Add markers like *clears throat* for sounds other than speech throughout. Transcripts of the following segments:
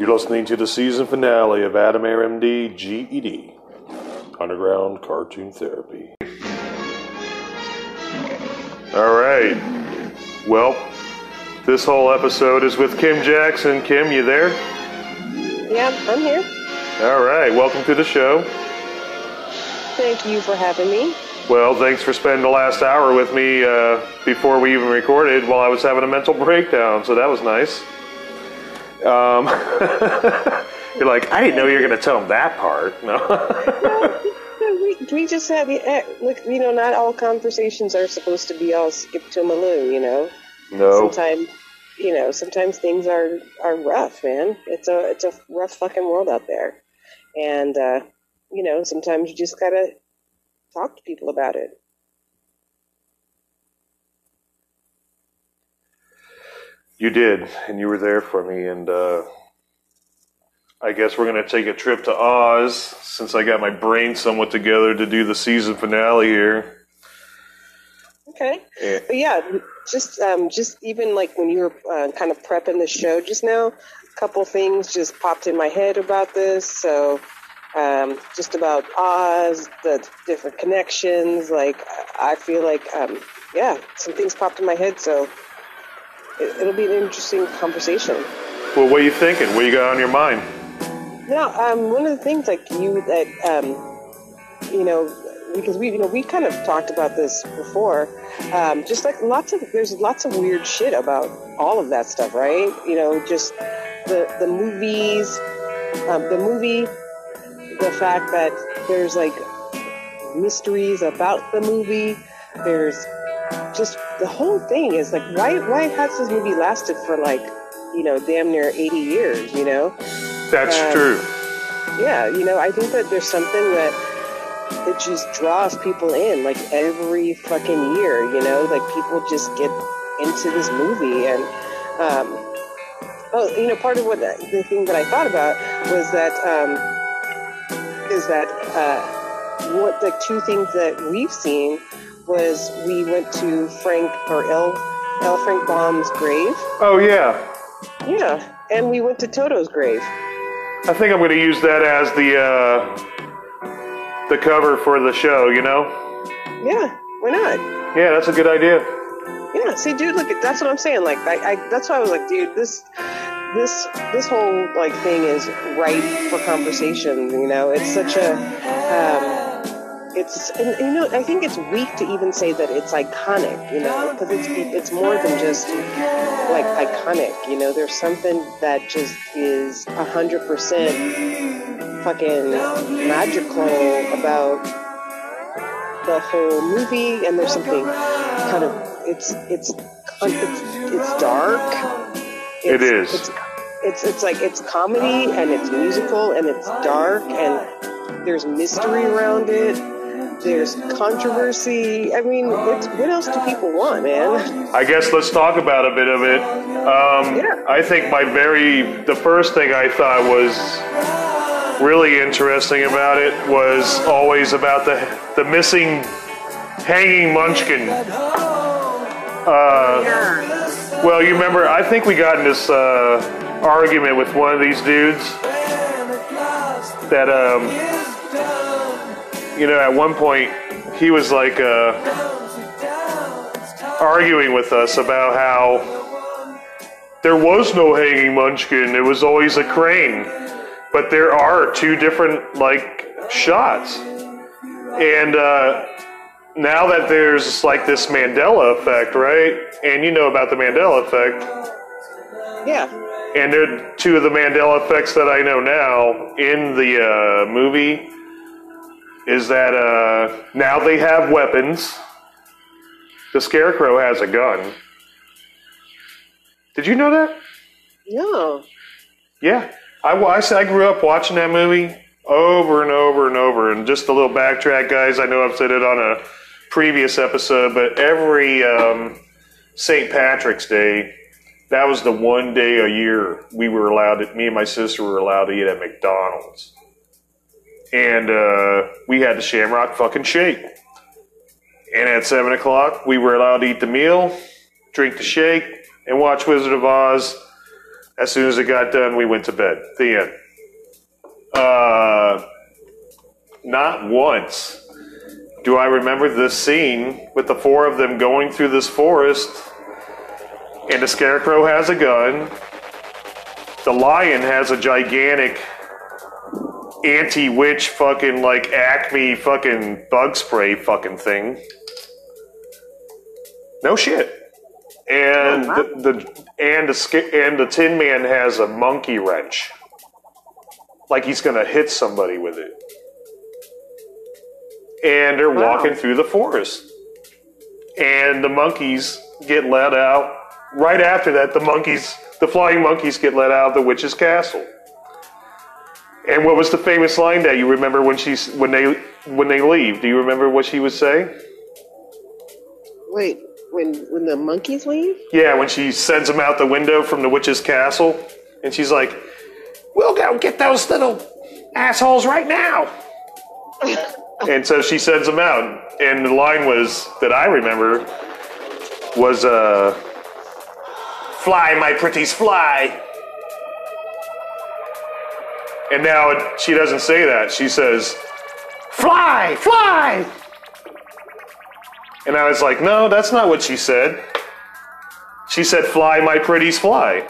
You're listening to the season finale of Adam Air MD GED Underground Cartoon Therapy. All right. Well, this whole episode is with Kim Jackson. Kim, you there? Yeah, I'm here. All right. Welcome to the show. Thank you for having me. Well, thanks for spending the last hour with me uh, before we even recorded while I was having a mental breakdown. So that was nice. Um, *laughs* you're like, I didn't know you were going to tell him that part. No. *laughs* We, we just have, eh, look, you know, not all conversations are supposed to be all skip to my Lou, you know. no. Sometimes, you know, sometimes things are are rough, man. It's a it's a rough fucking world out there, and uh, you know, sometimes you just gotta talk to people about it. You did, and you were there for me, and uh, I guess we're gonna take a trip to Oz since I got my brain somewhat together to do the season finale here. Okay. Yeah. But yeah, just um, just even like when you were uh, kind of prepping the show just now, a couple things just popped in my head about this. So um, just about Oz, the different connections. Like I feel like um, yeah, some things popped in my head. So it, it'll be an interesting conversation. Well, what are you thinking? What you got on your mind? Yeah, um, one of the things like you that um, you know because we you know we kind of talked about this before. Um, just like lots of there's lots of weird shit about all of that stuff, right? You know, just the the movies, um, the movie, the fact that there's like mysteries about the movie. There's just the whole thing is like why why has this movie lasted for like you know damn near 80 years? You know. That's Um, true. Yeah, you know, I think that there's something that that just draws people in like every fucking year, you know, like people just get into this movie and um oh, you know, part of what the thing that I thought about was that um is that uh what the two things that we've seen was we went to Frank or L L Frank Baum's grave. Oh yeah, Yeah, and we went to Toto's grave. I think I'm going to use that as the uh, the cover for the show. You know? Yeah, why not? Yeah, that's a good idea. Yeah, see, dude, look, that's what I'm saying. Like, I, I that's why I was like, dude, this, this, this whole like thing is ripe for conversation. You know, it's such a, um, it's, and, you know, I think it's weak to even say that it's iconic. You know, because it's it's more than just like iconic. You know, there's something that just is a hundred percent fucking magical about the whole movie, and there's something kind of it's it's it's, it's dark. It It's- It's, it's it's like it's comedy and it's musical and it's dark and there's mystery around it. There's controversy. I mean, what, what else do people want, man? I guess let's talk about a bit of it. Um, Yeah. I think my very the first thing I thought was really interesting about it was always about the the missing hanging munchkin. Uh, well, you remember? I think we got in this uh, argument with one of these dudes that, um, you know, at one point he was like uh, arguing with us about how there was no hanging munchkin. It was always a crane. But there are two different like shots, and uh, now that there's like this Mandela effect, right? And you know about the Mandela effect. Yeah, And they're two of the Mandela effects that I know now in the uh, movie is that uh, now they have weapons. The Scarecrow has a gun. Did you know that? no, Yeah. I, I, I grew up watching that movie over and over and over. And just a little backtrack, guys. I know I've said it on a previous episode, but every um, St. Patrick's Day, that was the one day a year we were allowed to, me and my sister were allowed to eat at McDonald's. And uh, we had the Shamrock fucking shake. And at 7 o'clock, we were allowed to eat the meal, drink the shake, and watch Wizard of Oz As soon as it got done, we went to bed. The end. Uh, not once do I remember this scene with the four of them going through this forest, and the scarecrow has a gun. The lion has a gigantic anti-witch fucking like Acme fucking bug spray fucking thing. No shit. And oh, the, the and the and the Tin Man has a monkey wrench, like he's gonna hit somebody with it. And they're Wow. walking through the forest, and the monkeys get let out. Right after that, the monkeys, the flying monkeys, get let out of the witch's castle. And what was the famous line that you remember when she's when they when they leave? Do you remember what she would say? Wait, when when the monkeys leave? Yeah, when she sends them out the window from the witch's castle, and she's like, "We'll go get those little assholes right now." *laughs* and so she sends them out, and the line was that I remember was, uh, "Fly, my pretties, fly." And now it, she doesn't say that. She says, "Fly, fly." And I was like, "No, that's not what she said." She said, "Fly, my pretties, fly,"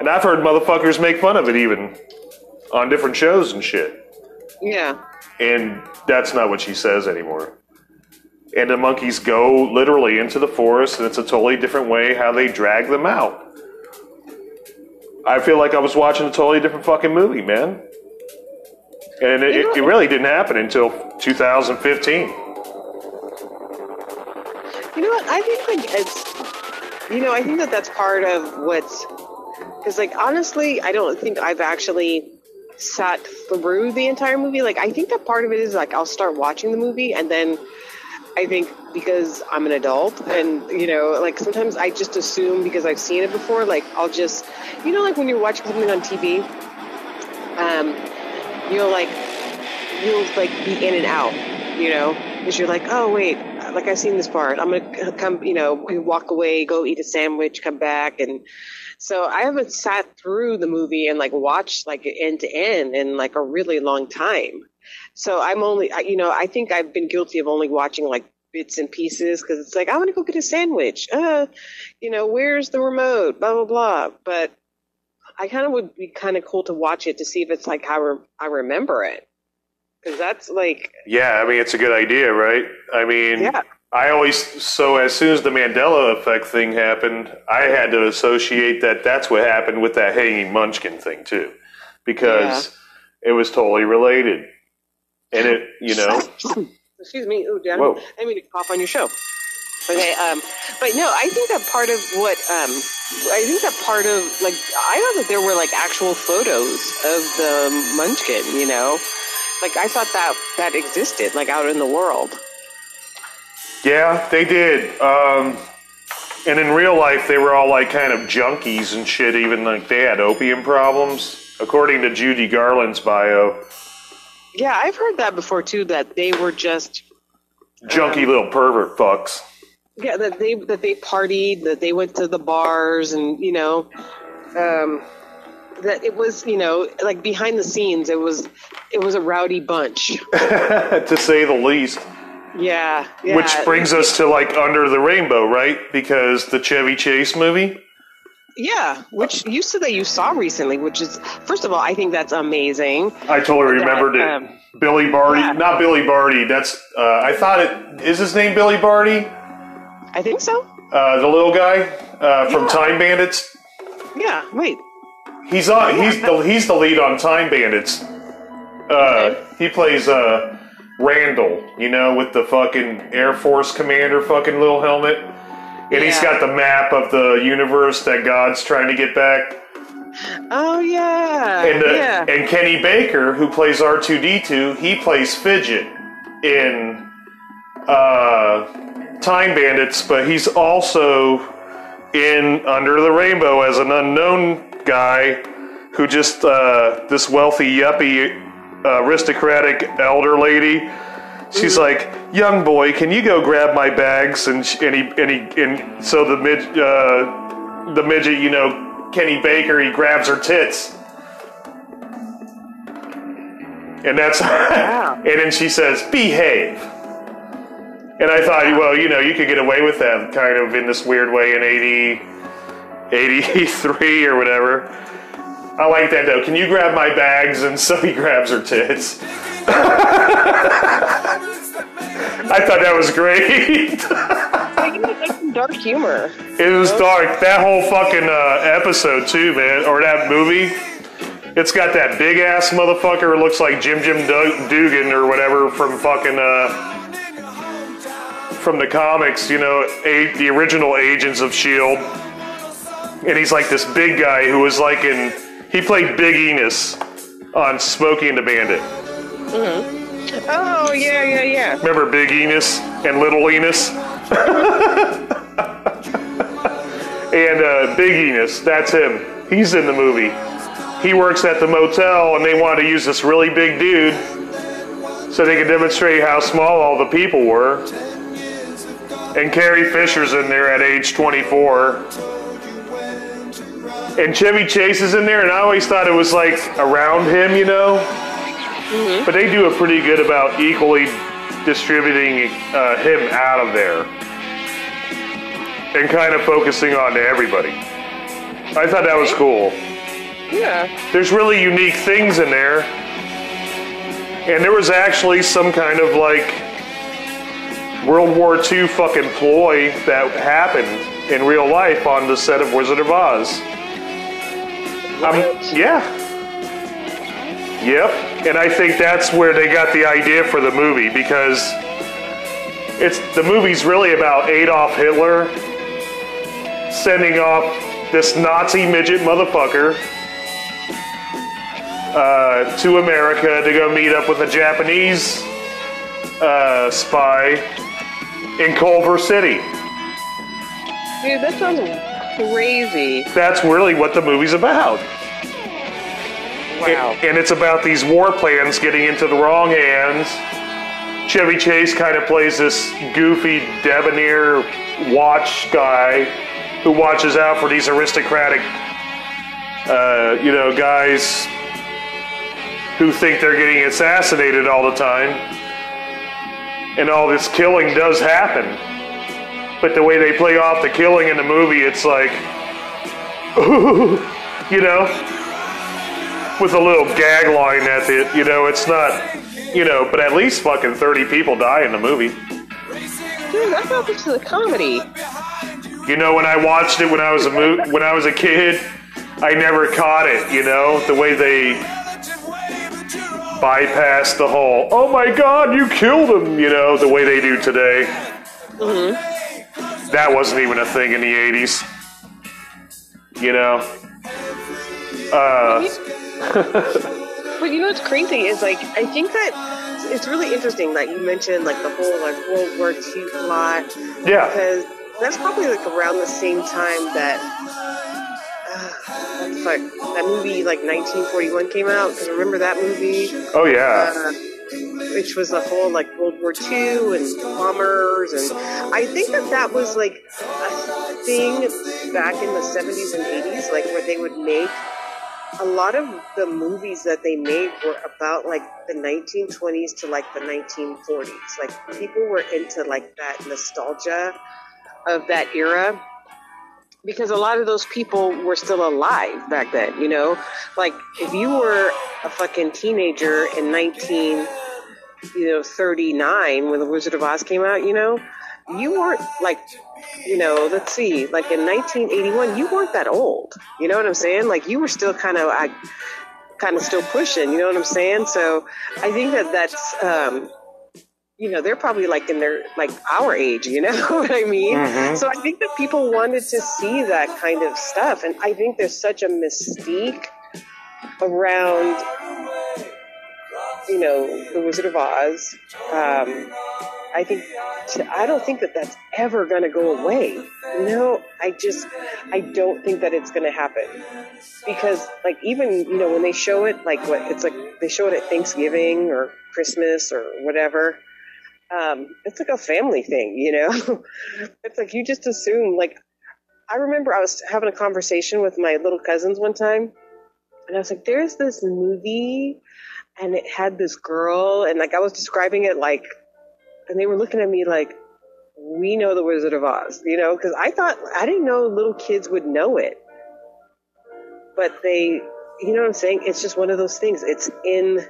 and I've heard motherfuckers make fun of it even on different shows and shit. Yeah. And that's not what she says anymore. And the monkeys go literally into the forest, and it's a totally different way how they drag them out. I feel like I was watching a totally different fucking movie, man. And it, it, it really didn't happen until 2015. You know what? I think like it's, you know, I think that that's part of what's, because like honestly, I don't think I've actually sat through the entire movie. Like I think that part of it is like I'll start watching the movie and then I think because I'm an adult and you know, like sometimes I just assume because I've seen it before, like I'll just, you know, like when you're watching something on TV, um, you'll like you'll like be in and out, you know, because you're like, oh wait, like I've seen this part. I'm gonna come, you know, walk away, go eat a sandwich, come back, and so I haven't sat through the movie and like watched like end to end in like a really long time. So I'm only, I- you know, I think I've been guilty of only watching like bits and pieces because it's like I want to go get a sandwich. Uh, you know, where's the remote? Blah blah blah. But I kind of would be kind of cool to watch it to see if it's like how re- I remember it. Because that's like, Yeah, I mean, it's a good idea, right? I mean, yeah, I always, so as soon as the Mandela effect thing happened, I had to associate that that's what happened with that hanging munchkin thing, too. Because it was totally related. And it, you know, *laughs* excuse me. Ooh, Dan, Whoa. I mean to cough on your show. Okay, um, but no, I think that part of what um, I think that part of like I thought that there were like actual photos of the Munchkin. You know, like I thought that that existed like out in the world. yeah, they did. Um, and in real life, they were all like kind of junkies and shit, even like they had opium problems. According to Judy Garland's bio, Yeah, I've heard that before too. That they were just junky little pervert fucks. yeah that they that they partied, that they went to the bars, and you know, um, that it was you know like behind the scenes, it was it was a rowdy bunch. *laughs* to say the least. Yeah, yeah. Which brings us to like Under the Rainbow, right? Because the Chevy Chase movie. Yeah, which you said that you saw recently, which is first of all, I think that's amazing. I totally That, remembered it. um, Billy Barty, yeah. not Billy Barty. That's uh, I thought it is his name Billy Barty, I think so. uh, the little guy uh, from Yeah. Time Bandits. Yeah. Wait. He's on. He's the he's the lead on Time Bandits. Uh, he plays uh, Randall, you know, with the fucking Air Force commander fucking little helmet, and he's got the map of the universe that God's trying to get back. Oh yeah. And, uh, yeah. and Kenny Baker, who plays R2D2, he plays Fidget in uh, Time Bandits, but he's also in Under the Rainbow as an unknown guy who just, uh, this wealthy, yuppie, uh, aristocratic elder lady. She's like, young boy, can you go grab my bags? And, sh- and he, and he, and so the mid, uh, the midget, you know, Kenny Baker, he grabs her tits. And that's, *laughs* and then she says, behave. And I thought, well, you know, you could get away with that kind of in this weird way in 80, 83 or whatever. I like that though. Can you grab my bags? And *laughs* so he grabs her tits. *laughs* I thought that was great. dark humor. It was dark. That whole fucking uh, episode too, man, or that movie. It's got that big ass motherfucker. Looks like Jim Jim Dugan or whatever from fucking uh, from the comics. You know, a- the original Agents of Shield. And he's like this big guy who was like in. He played Big Enos on Smokey and the Bandit. Oh yeah, yeah, yeah. Remember Big Enos and Little Enos? and uh, Big Enos, that's him. He's in the movie. He works at the motel, and they wanted to use this really big dude so they could demonstrate how small all the people were. And Carrie Fisher's in there at age 24. And Chevy Chase is in there, and I always thought it was like around him, you know? But they do a pretty good about equally distributing uh, him out of there and kind of focusing on everybody. I thought that was cool. Yeah. There's really unique things in there. And there was actually some kind of like World War II fucking ploy that happened in real life on the set of Wizard of Oz. Um, yeah. Yep. And I think that's where they got the idea for the movie because it's the movie's really about Adolf Hitler sending off this Nazi midget motherfucker uh, to America to go meet up with a Japanese uh, spy in Culver City. Dude, that sounds crazy. That's really what the movie's about. Wow. And it's about these war plans getting into the wrong hands. Chevy Chase kind of plays this goofy, debonair watch guy who watches out for these aristocratic, uh, you know, guys who think they're getting assassinated all the time. And all this killing does happen. But the way they play off the killing in the movie, it's like, *laughs* you know, with a little gag line at it. You know, it's not, you know, but at least fucking 30 people die in the movie. Dude, I thought this was a comedy. You know, when I watched it when I was a mo- when I was a kid, I never caught it. You know, the way they bypassed the whole "Oh my God, you killed him!" You know, the way they do today. That wasn't even a thing in the '80s. You know. Uh, *laughs* But you know what's crazy is like I think that it's really interesting that you mentioned like the whole like World War II plot yeah. because that's probably like around the same time that uh, fuck that movie like 1941 came out. Because remember that movie, Oh yeah. uh, which was the whole like World War II and bombers, and I think that that was like a thing back in the 70s and 80s, like where they would make a lot of the movies that they made were about like the 1920s to like the 1940s. Like people were into like that nostalgia of that era because a lot of those people were still alive back then, you know? Like if you were a fucking teenager in 19 you know 39 when the Wizard of Oz came out, you know, you weren't like you know, let's see, like in 1981, you weren't that old. You know what I'm saying? Like you were still kind of, I, kind of still pushing. You know what I'm saying? So I think that that's, um, you know, they're probably like in their like our age. You *laughs* know what I mean? Mhm. So I think that people wanted to see that kind of stuff, and I think there's such a mystique around, you know, the Wizard of Oz. Um, I think I don't think that that's ever going to go away. No, I just I don't think that it's going to happen because like even you know when they show it like what it's like they show it at Thanksgiving or Christmas or whatever. Um, it's like a family thing, you know. *laughs* it's like you just assume like I remember I was having a conversation with my little cousins one time, and I was like, "There's this movie, and it had this girl, and like I was describing it like, and they were looking at me like, we know the Wizard of Oz, you know, because I thought I didn't know little kids would know it, but they, you know what I'm saying? It's just one of those things. It's in,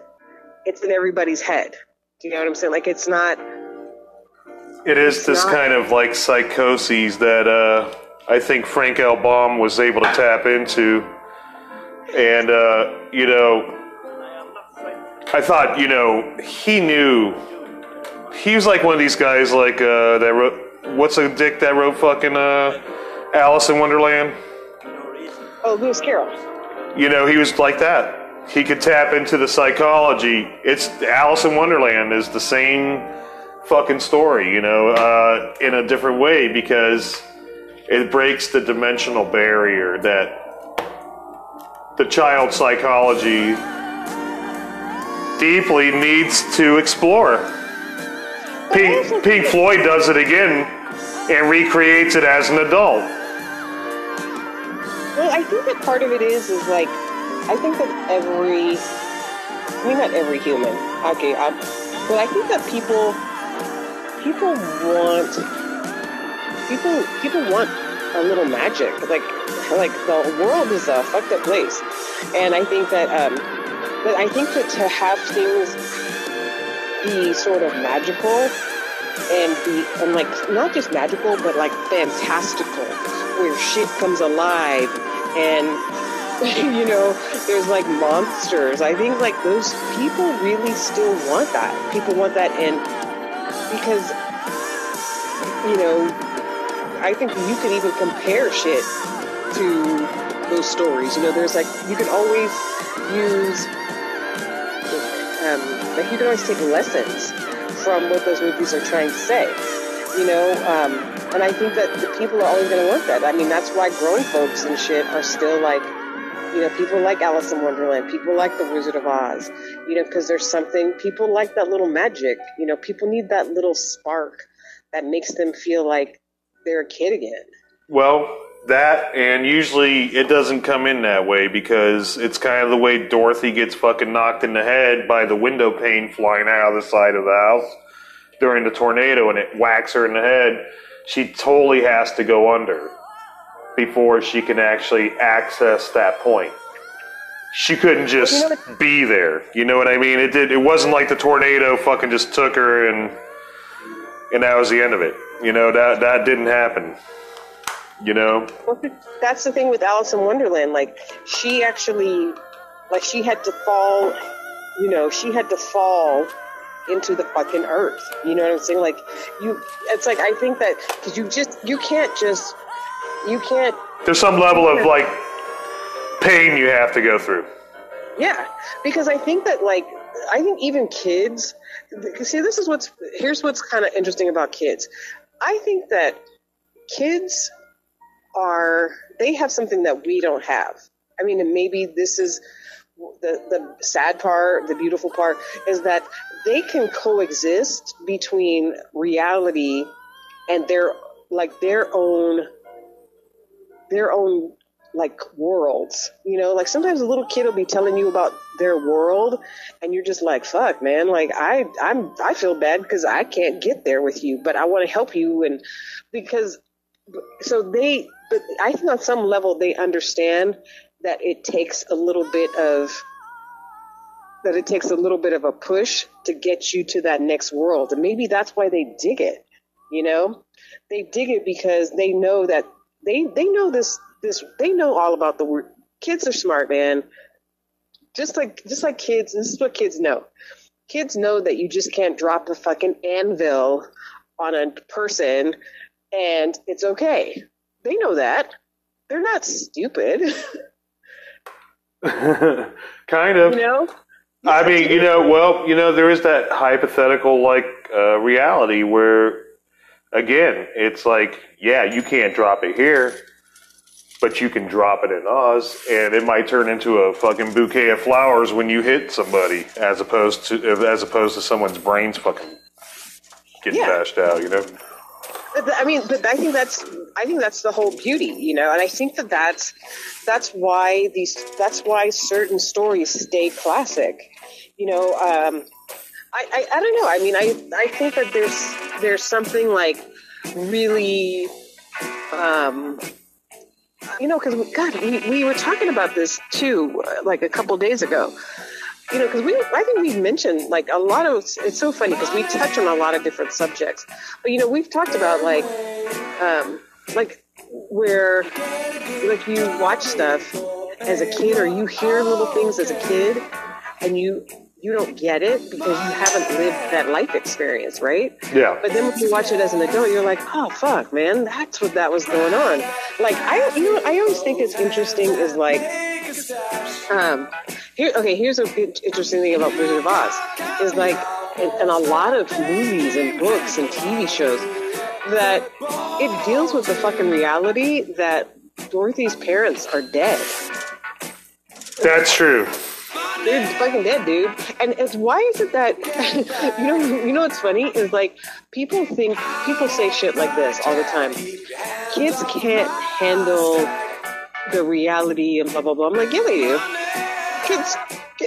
it's in everybody's head. Do you know what I'm saying? Like it's not. It is this not- kind of like psychoses that uh, I think Frank L. Baum was able to tap into. And, uh, you know, I thought, you know, he knew. He was like one of these guys like uh, that wrote. What's a dick that wrote fucking uh, Alice in Wonderland? Oh, Lewis Carroll. You know, he was like that. He could tap into the psychology. It's Alice in Wonderland is the same fucking story, you know, uh, in a different way because it breaks the dimensional barrier that the child psychology deeply needs to explore. Pink, Pink Floyd does it again and recreates it as an adult. Well, I think that part of it is is like I think that every I mean not every human. Okay, I'm, but I think that people people want people people want a little magic. Like like the world is a fucked up place. And I think that um but I think that to have things be sort of magical and be and like not just magical but like fantastical where shit comes alive and *laughs* you know there's like monsters. I think like those people really still want that. People want that and because you know i think you could even compare shit to those stories. You know there's like you can always use um, like you can always take lessons from what those movies are trying to say, you know. Um, and I think that the people are always going to want that. I mean, that's why grown folks and shit are still like, you know, people like Alice in Wonderland, people like The Wizard of Oz, you know, because there's something people like that little magic. You know, people need that little spark that makes them feel like they're a kid again. Well, that and usually it doesn't come in that way because it's kind of the way Dorothy gets fucking knocked in the head by the window pane flying out of the side of the house during the tornado and it whacks her in the head. She totally has to go under before she can actually access that point. She couldn't just You know be there. You know what I mean? It did. It wasn't like the tornado fucking just took her and and that was the end of it. You know that that didn't happen. You know. That's the thing with Alice in Wonderland. Like, she actually, like, she had to fall, you know, she had to fall into the fucking earth. You know what I'm saying? Like, you, it's like, I think that, because you just, you can't just, you can't, There's some level of like pain you have to go through. yeah. Because I think that, like, I think even kids, see, this is what's, here's what's kind of interesting about kids. I think that kids are they have something that we don't have. I mean, and maybe this is the the sad part, the beautiful part is that they can coexist between reality and their like their own their own like worlds. You know, like sometimes a little kid will be telling you about their world and you're just like, fuck, man, like I I'm I feel bad because I can't get there with you, but I want to help you and because so they but i think on some level they understand that it takes a little bit of that it takes a little bit of a push to get you to that next world. And maybe that's why they dig it you know? They dig it because they know that they they know this this they know all about the word kids are smart man. Just like just like kids this is what kids know. Kids know that you just can't drop a fucking anvil on a person and it's okay. They know that. They're not stupid, *laughs* *laughs* kind of. you know? I mean, you know, well, you know, there is that hypothetical like uh, reality where, again, it's like, yeah, you can't drop it here, but you can drop it in Oz, and it might turn into a fucking bouquet of flowers when you hit somebody, as opposed to as opposed to someone's brains fucking getting Yeah. bashed out. You know? I mean, but I think that's I think that's the whole beauty, you know, and I think that that's that's why these that's why certain stories stay classic, you know. Um, I, I I don't know. I mean, I I think that there's there's something like really, um, you know, because God, we we were talking about this too, like a couple days ago you know, because we, I think we've mentioned like a lot of, it's so funny because we touch on a lot of different subjects. But, you know, we've talked about like, um, like where, like you watch stuff as a kid or you hear little things as a kid and you, you don't get it because you haven't lived that life experience, right? Yeah. But then when you watch it as an adult, you're like, oh fuck, man, that's what that was going on. Like I, you know, I always think it's interesting is like, um, here, okay, here's a good, interesting thing about Wizard of Oz is like, in, in a lot of movies and books and TV shows, that it deals with the fucking reality that Dorothy's parents are dead. That's true. They're fucking dead, dude. And it's why is it that *laughs* you know you know what's funny is like people think people say shit like this all the time. Kids can't handle the reality and blah blah blah. I'm like, yeah, they do. Kids,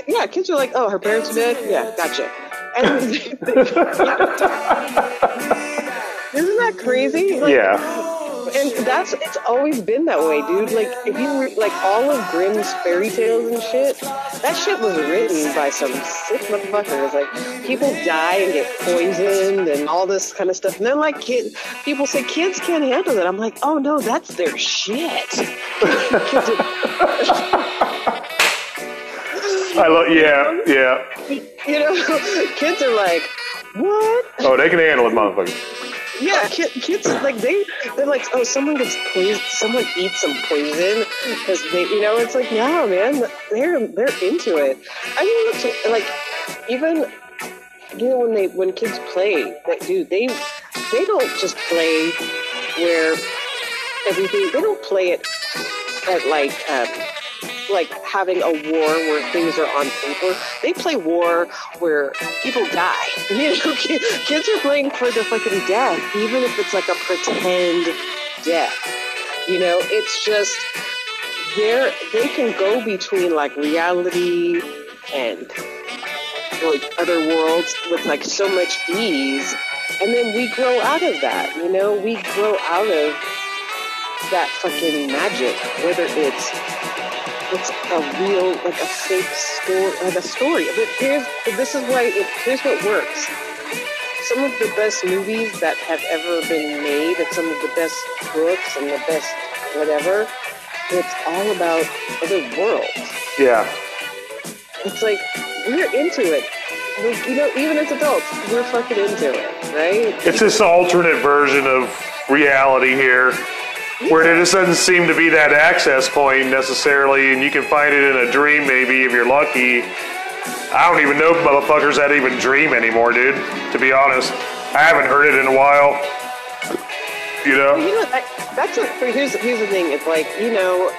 yeah, kids are like, oh, her parents are dead. Yeah, gotcha. And *laughs* isn't that crazy? Like, Yeah. and that's it's always been that way, dude. Like if you re- like all of Grimm's fairy tales and shit, that shit was written by some sick motherfuckers. Like people die and get poisoned and all this kind of stuff. And then like kid, people say kids can't handle it. I'm like, oh no, that's their shit. *laughs* I love. Yeah, yeah. you know, *laughs* kids are like, what? Oh, they can handle it, motherfucker. Yeah, kid, kids like they they're like, oh, someone gets poisoned, someone eats some poison because they, you know, it's like, no, man, they're they're into it. I mean, like even you know when they when kids play, that dude, they they don't just play where everything. They don't play it at like. Um, like having a war where things are on paper. They play war where people die. *laughs* You know, kids are playing for the fucking death, even if it's like a pretend death. You know, it's just they're they can go between like reality and like other worlds with like so much ease, and then we grow out of that. You know, we grow out of that fucking magic, whether it's it's a real, like a fake story, like a story. But here's, this is why, it, here's what works. Some of the best movies that have ever been made, and some of the best books and the best whatever, it's all about other worlds. Yeah. It's like we're into it. We- You know, even as adults, we're fucking into it, right? It's this alternate version of reality here, where there just doesn't seem to be that access point necessarily, and you can find it in a dream maybe if you're lucky. I don't even know motherfuckers that even dream anymore, dude. To be honest, I haven't heard it in a while. You Well, know? you know, that, that's here's here's the thing. It's like you know,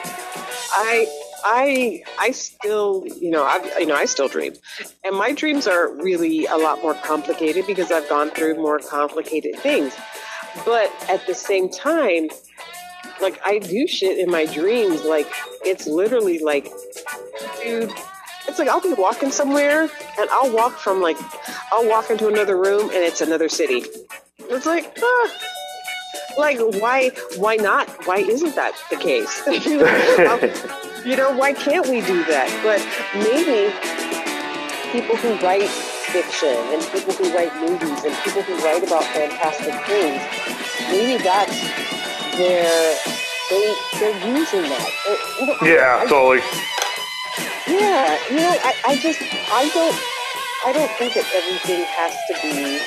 I I I still you know I you know I still dream, and my dreams are really a lot more complicated because I've gone through more complicated things. But at the same time, like I do shit in my dreams. Like it's literally like, dude. It's like I'll be walking somewhere and I'll walk from like I'll walk into another room and it's another city. It's like ah, like why why not why isn't that the case *laughs* you know why can't we do that but maybe people who write fiction and people who write movies and people who write about fantastic things maybe that's their they, they're using that They're- you know, Yeah, I- totally. yeah, you know, I, I just I don't I don't think that everything has to be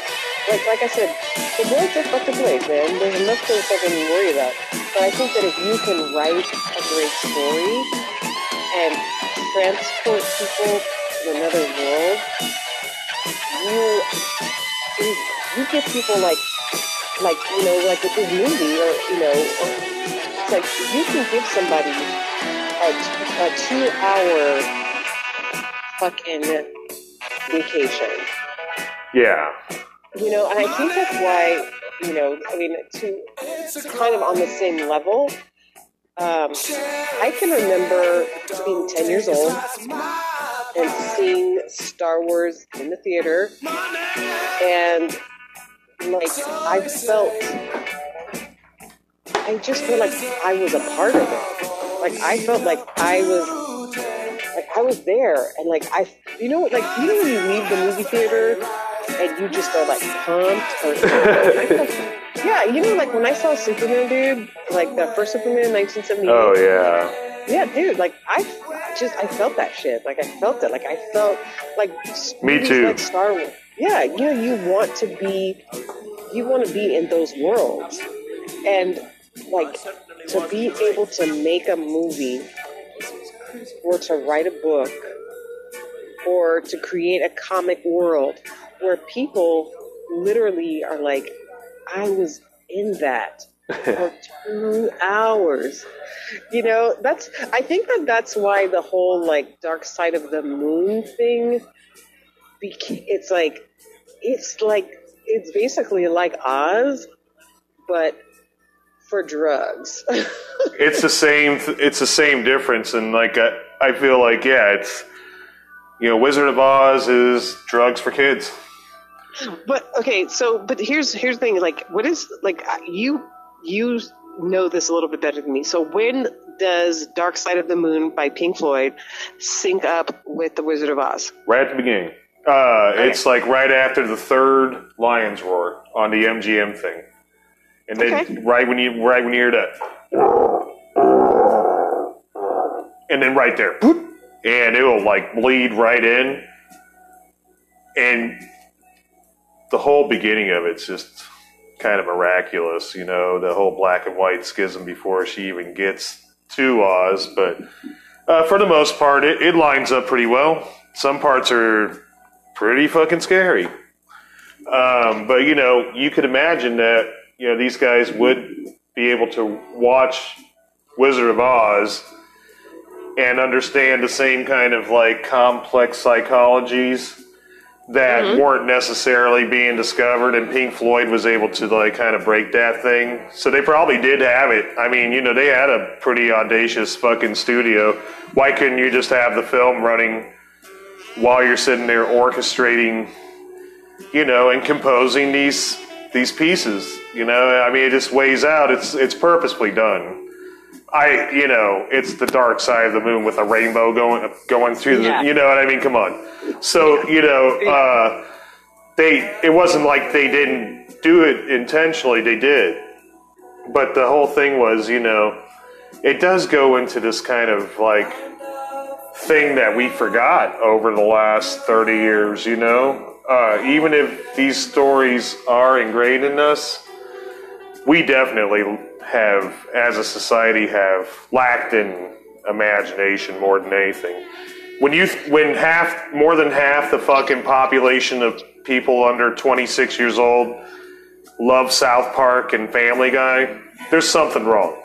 like like I said, the world's a fucking place, man. There's enough to fucking worry about. But I think that if you can write a great story and transport people to another world, you you, you give people like like you know like with this movie or you know or, it's like you can give somebody a two hour fucking vacation. Yeah. You know, and I think that's why you know, I mean, to kind of on the same level. Um, I can remember being 10 years old and seeing Star Wars in the theater, and like I felt, I just felt like I was a part of it. Like I felt like I was, like I was there, and like I, you know, like you know when you leave the movie theater and you just are like pumped. Or, *laughs* yeah, you know, like when I saw Superman, dude, like the first Superman, in 1978. Oh yeah. Yeah, dude, like I just I felt that shit. Like I felt it. Like I felt like Me too. Like Star Wars. Yeah, you know, you want to be, you want to be in those worlds, and like to be able to make a movie or to write a book or to create a comic world where people literally are like, I was in that for *laughs* two hours. You know, that's, I think that that's why the whole like dark side of the moon thing, beca- it's like, it's like, it's basically like Oz, but for drugs. *laughs* it's the same. It's the same difference, and like I, I feel like yeah, it's you know, Wizard of Oz is drugs for kids. But okay, so but here's here's the thing. Like, what is like uh, you you know this a little bit better than me. So when does Dark Side of the Moon by Pink Floyd sync up with The Wizard of Oz? Right at the beginning. Uh, It's like right after the third Lion's Roar on the MGM thing, and then Okay. right when you right when you hear that, and then right there, and it will like bleed right in, and the whole beginning of it's just kind of miraculous, you know, the whole black and white schism before she even gets to Oz, but uh, for the most part, it, it lines up pretty well. Some parts are pretty fucking scary. Um, but you know, you could imagine that you know these guys would be able to watch Wizard of Oz and understand the same kind of like complex psychologies that weren't necessarily being discovered and Pink Floyd was able to like kind of break that thing. So they probably did have it. I mean, you know, they had a pretty audacious fucking studio. Why couldn't you just have the film running while you're sitting there orchestrating, you know, and composing these these pieces, you know? I mean, it just weighs out. It's it's purposefully done. I, you know, it's the dark side of the moon with a rainbow going going through Yeah. the, you know what I mean? Come on. So, you know, uh, they, it wasn't like they didn't do it intentionally. They did, but the whole thing was, you know, it does go into this kind of like thing that we forgot over the last 30 years, you know? Uh, even if these stories are ingrained in us, we definitely have, as a society, have lacked in imagination more than anything. When you, when half, more than half the fucking population of people under 26 years old love South Park and Family Guy, there's something wrong.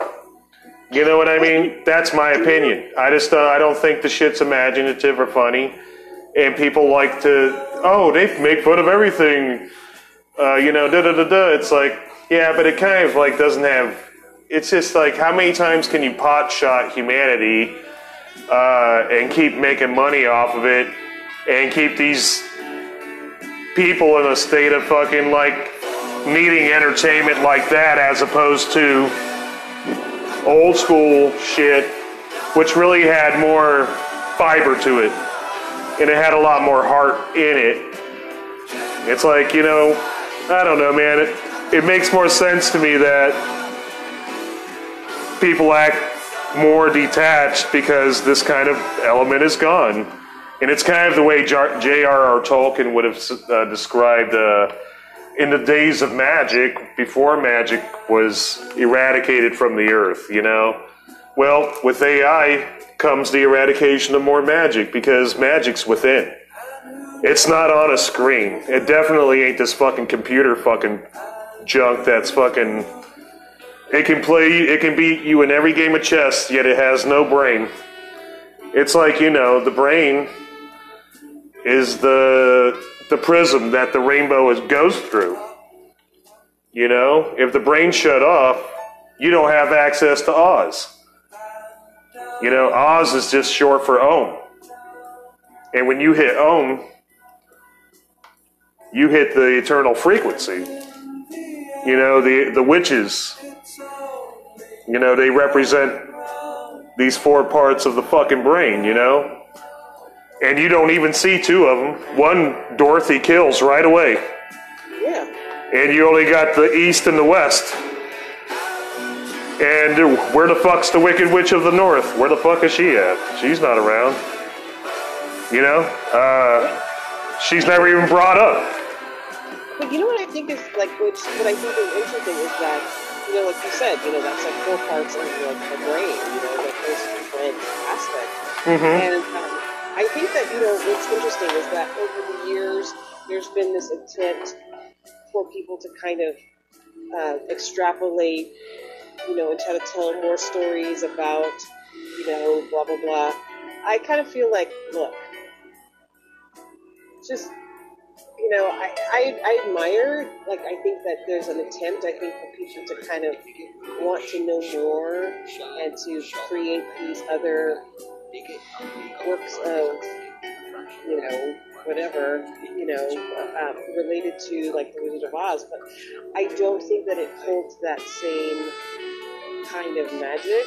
You know what I mean? That's my opinion. I just uh, I don't think the shit's imaginative or funny, and people like to oh they make fun of everything. Uh, you know, da da da da. It's like yeah, but it kind of like doesn't have. It's just like how many times can you pot shot humanity uh, and keep making money off of it, and keep these people in a state of fucking like needing entertainment like that as opposed to old school shit, which really had more fiber to it, and it had a lot more heart in it. It's like you know, I don't know, man. It it makes more sense to me that people act more detached because this kind of element is gone. And it's kind of the way J.R.R. Tolkien would have uh, described uh, in the days of magic, before magic was eradicated from the earth, you know? Well, with AI comes the eradication of more magic because magic's within. It's not on a screen. It definitely ain't this fucking computer fucking junk that's fucking. It can play, it can beat you in every game of chess, yet it has no brain. It's like, you know, the brain is the the prism that the rainbow is, goes through. You know, if the brain shut off, you don't have access to Oz. You know, Oz is just short for Om. And when you hit Om, you hit the eternal frequency. You know, the, the witches, you know, they represent these four parts of the fucking brain, you know? And you don't even see two of them. One, Dorothy kills right away. Yeah. And you only got the east and the west. And where the fuck's the Wicked Witch of the North? Where the fuck is she at? She's not around. You know? Uh, she's never even brought up. But you know what I think is like, which what I think is interesting is that, you know, like you said, you know, that's like four parts of like the brain, you know, like those different aspects. And um, I think that you know what's interesting is that over the years there's been this attempt for people to kind of uh, extrapolate, you know, and try to tell more stories about, you know, blah blah blah. I kind of feel like, look, just you know, I, I, I admire, like, I think that there's an attempt, I think, for people to kind of want to know more and to create these other works of, you know, whatever, you know, um, related to, like, The Wizard of Oz. But I don't think that it holds that same kind of magic.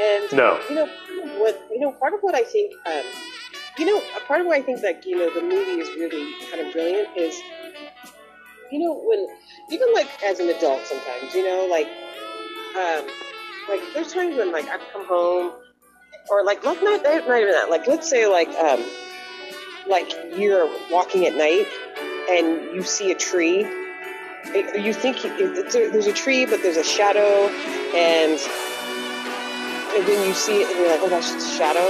And, No. you know, what, you know, part of what I think, um, you know, a part of why I think that you know the movie is really kind of brilliant is, you know, when even like as an adult sometimes, you know, like, um, like there's times when like I've come home, or like not not, not even that, like let's say like um, like you're walking at night and you see a tree. You think it's there's a tree, but there's a shadow, and and then you see it and you're like, oh, that's just a shadow.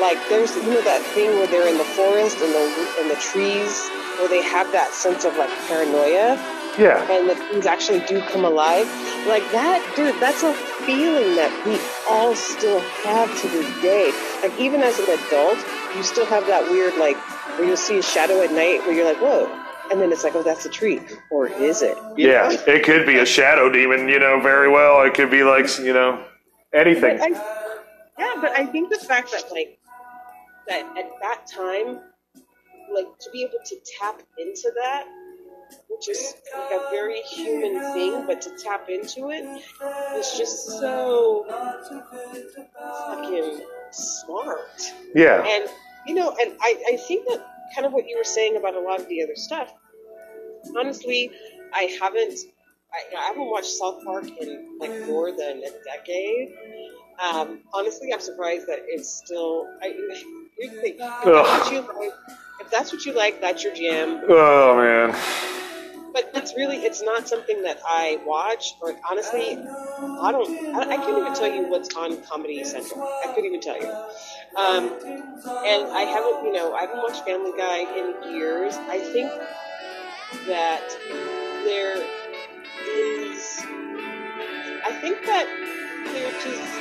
Like there's you know that thing where they're in the forest and the in the trees where they have that sense of like paranoia Yeah. and the things actually do come alive. Like that, dude, that's a feeling that we all still have to this day. Like even as an adult, you still have that weird like where you'll see a shadow at night where you're like, whoa. And then it's like, oh, that's a tree. Or is it? You Yeah. know? It could be a shadow demon, you know, very well. It could be like, you know, anything. But I, yeah, but I think the fact that like that at that time, like to be able to tap into that, which is like a very human thing, but to tap into it is just so fucking smart. Yeah. And you know, and I, I think that kind of what you were saying about a lot of the other stuff. Honestly, I haven't I, I haven't watched South Park in like more than a decade. Um, honestly, I'm surprised that it's still. I, *laughs* here's the thing: if that's, what you like, if that's what you like, that's your jam. Oh, man. But it's really, it's not something that I watch. Or honestly, I don't. I, I can't even tell you what's on Comedy Central. I couldn't even tell you. Um, and I haven't, you know, I haven't watched Family Guy in years. I think that there is. I think that there just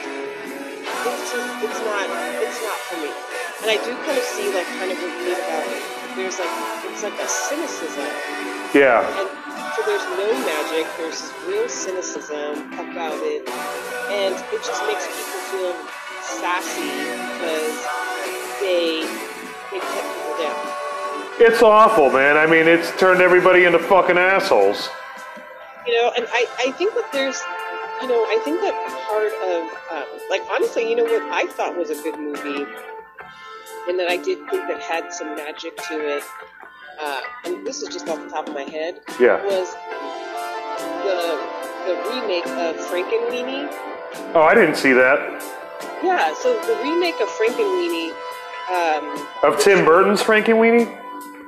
it's just it's not it's not for me. And I do kind of see like kind of what you mean about it. There's like it's like a cynicism Yeah. and so there's no magic, there's real cynicism about it, and it just makes people feel sassy because they they cut people down. It's awful, man. I mean, it's turned everybody into fucking assholes. You know, and I, I think that there's you know, I think that part of um, like honestly, you know what I thought was a good movie and that I did think that had some magic to it, uh, and this is just off the top of my head, Yeah. was the the remake of Frankenweenie. Oh, I didn't see that. Yeah, so the remake of Frankenweenie, um, Of Tim Burton's Frankenweenie?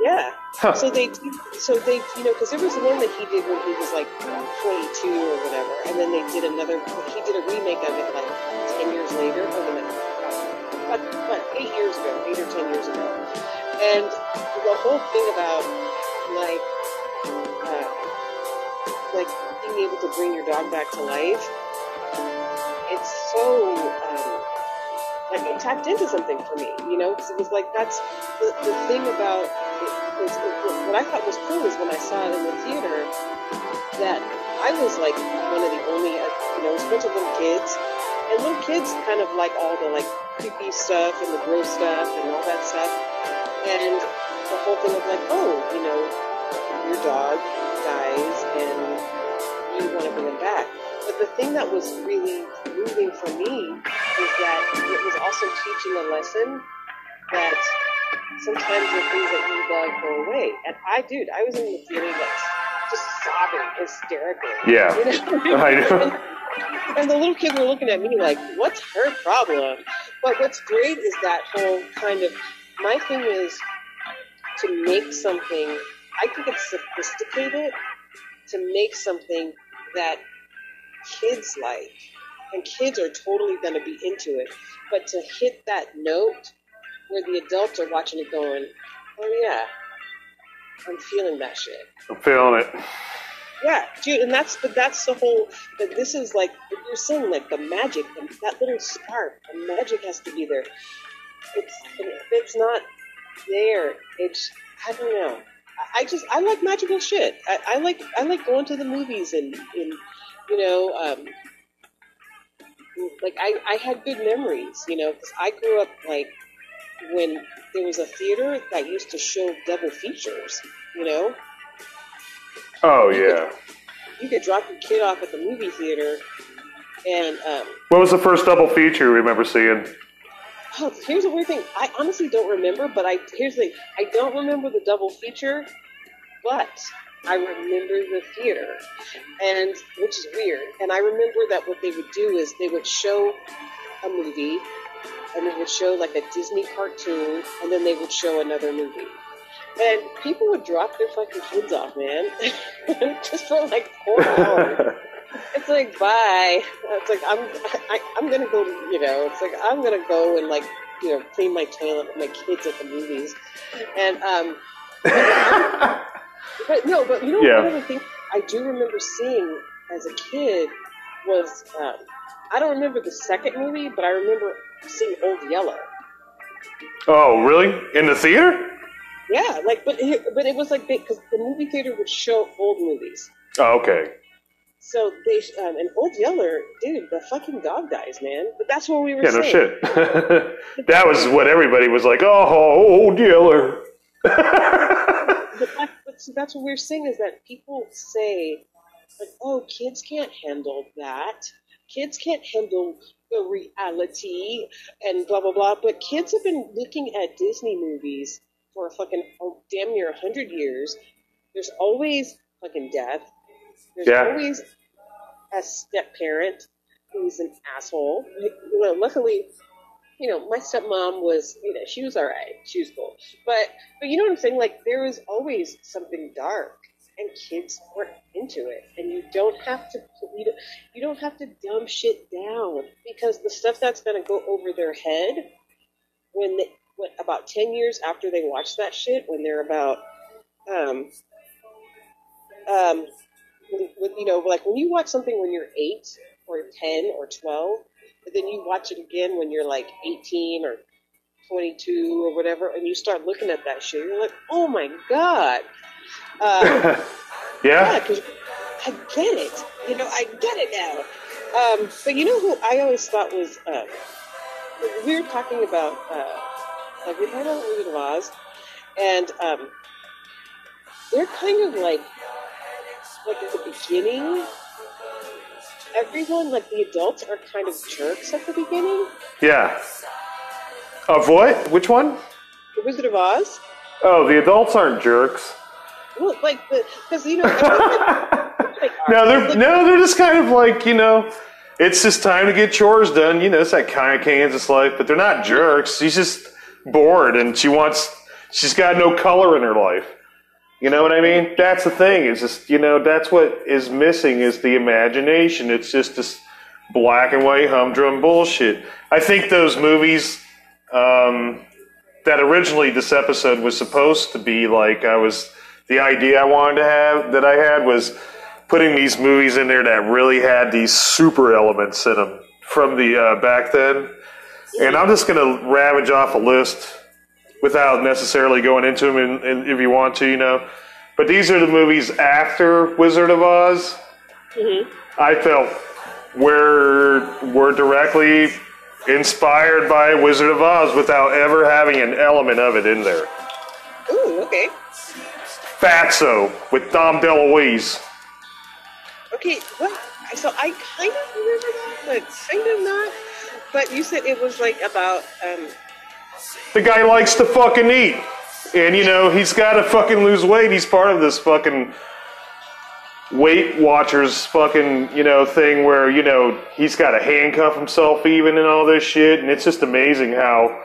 yeah. Huh. So they, so they, you know, because there was one that he did when he was like 22 or whatever, and then they did another. He did a remake of it like 10 years later, or the about, about eight years ago, eight or 10 years ago, and the whole thing about like, uh, like being able to bring your dog back to life. It's so. Um, like it tapped into something for me, you know, 'cause it was like that's the, the thing about it, it, what I thought was cool is when I saw it in the theater that I was like one of the only, uh, you know, a bunch of little kids, and little kids kind of like all the like creepy stuff and the gross stuff and all that stuff, and the whole thing of like, oh, you know, your dog dies and you want to bring him back. But the thing that was really moving for me is that it was also teaching a lesson that sometimes the things that you love go away. And I, dude, I was in the theater like just sobbing hysterically. Yeah. *laughs* You know? I know. And, the little kids were looking at me like, what's her problem? But what's great is that whole kind of, my thing is to make something, I think it's sophisticated to make something that kids like. And kids are totally going to be into it. But to hit that note where the adults are watching it going, oh yeah, I'm feeling that shit. I'm feeling it. Yeah, dude, and that's but that's the whole. But this is like you're saying, like the magic, that little spark, the magic has to be there. It's it's not there, it's I don't know. I, just I like magical shit. I, I like I like going to the movies and and you know um, like I I had good memories, you know, 'cause I grew up like when there was a theater that used to show double features, you know. Oh yeah. you could drop your kid off at the movie theater and um, What was the first double feature you remember seeing? oh, here's a weird thing i honestly don't remember but i here's the thing i don't remember the double feature but i remember the theater and which is weird and i remember that what they would do is they would show a movie and they would show like a disney cartoon and then they would show another movie and people would drop their fucking kids off man *laughs* just for like four hours *laughs* It's like bye. It's like I'm I, I'm gonna go. You know, it's like I'm gonna go and like you know clean my toilet with my kids at the movies, and um. *laughs* but no, but you know Yeah. one of the things I do remember seeing as a kid was um, I don't remember the second movie, but I remember seeing Old Yeller. Oh, really? In the theater? Yeah, like but it, but it was like because the movie theater would show old movies. Oh, okay. So they um, and Old Yeller, dude, the fucking dog dies, man. But that's what we were Yeah, no saying. shit. *laughs* that was what everybody was like. Oh, old Yeller. *laughs* But, that, but see, that's what we're saying is that people say, like, oh, kids can't handle that. Kids can't handle the reality and blah blah blah. But kids have been looking at Disney movies for a fucking oh, damn near hundred years. There's always fucking death. There's Yeah. always a step parent who's an asshole. Know, luckily, you know, my stepmom was, you know, she was all right. She was cool. But, but you know what I'm saying? Like, there was always something dark, and kids weren't into it. And you don't have to, you don't, you don't have to dumb shit down because the stuff that's going to go over their head when they, when, about 10 years after they watch that shit, when they're about, um, um, when, when, you know, like when you watch something when you're eight or 10 or 12, but then you watch it again when you're like 18 or 22 or whatever, and you start looking at that shit, you're like, oh my god. Uh, *laughs* yeah, yeah? I get it. You know, I get it now. Um, but you know who I always thought was, uh, we were talking about, uh, we had on Wizard of Oz, and um, they're kind of like, like at the beginning, everyone, like the adults, are kind of jerks at the beginning. Yeah. Of what? Which one? The Wizard of Oz. Oh, the adults aren't jerks. Well, like the because you know. *laughs* *laughs* like, No, they're no, they're just kind of like you know, it's just time to get chores done. You know, it's that kind of Kansas life. But they're not jerks. He's just bored, and she wants. She's got no color in her life. You know what I mean? That's the thing. Is just you know that's what is missing is the imagination. It's just this black and white humdrum bullshit. I think those movies um, that originally this episode was supposed to be like I was the idea I wanted to have that I had was putting these movies in there that really had these super elements in them from the uh, back then. And I'm just gonna ravage off a list without necessarily going into them in, in, if you want to, you know. But these are the movies after Wizard of Oz. Mm-hmm. I felt were were directly inspired by Wizard of Oz without ever having an element of it in there. Ooh, okay. Fatso with Dom DeLuise. Okay, well, so I kind of remember that, but kind of not. But you said it was like about, um, The guy likes to fucking eat. And you know, he's gotta fucking lose weight. He's part of this fucking Weight Watchers fucking, you know, thing where, you know, he's gotta handcuff himself even and all this shit. And it's just amazing how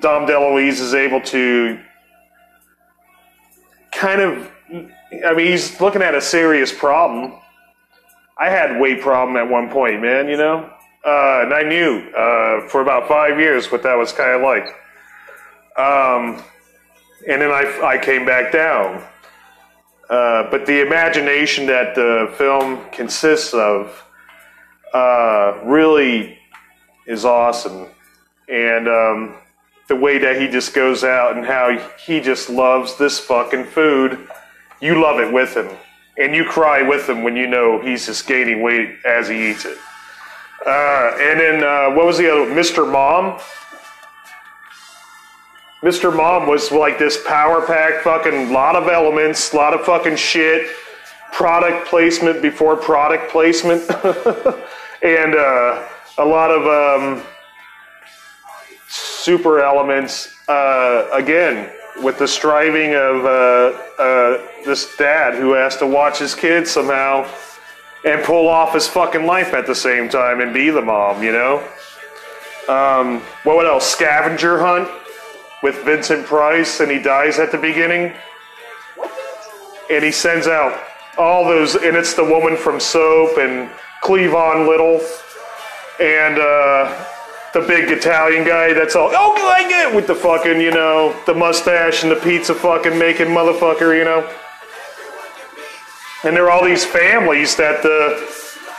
Dom DeLuise is able to kind of I mean, he's looking at a serious problem. I had weight problem at one point, man, you know? Uh, and I knew uh, for about five years what that was kind of like. Um, and then I, I came back down. Uh, but the imagination that the film consists of uh, really is awesome. And um, the way that he just goes out and how he just loves this fucking food, you love it with him. And you cry with him when you know he's just gaining weight as he eats it. Uh, and then, uh, what was the other? Mr. Mom? Mr. Mom was like this power pack fucking lot of elements, lot of fucking shit, product placement before product placement, *laughs* and uh, a lot of um, super elements. Uh, again, with the striving of uh, uh, this dad who has to watch his kids somehow and pull off his fucking life at the same time and be the mom, you know? Um, what else? Scavenger hunt with Vincent Price, and he dies at the beginning. And he sends out all those, and it's the woman from Soap and Cleavon Little and uh, the big Italian guy that's all, oh, I get it, with the fucking, you know, the mustache and the pizza fucking making motherfucker, you know? And there are all these families that the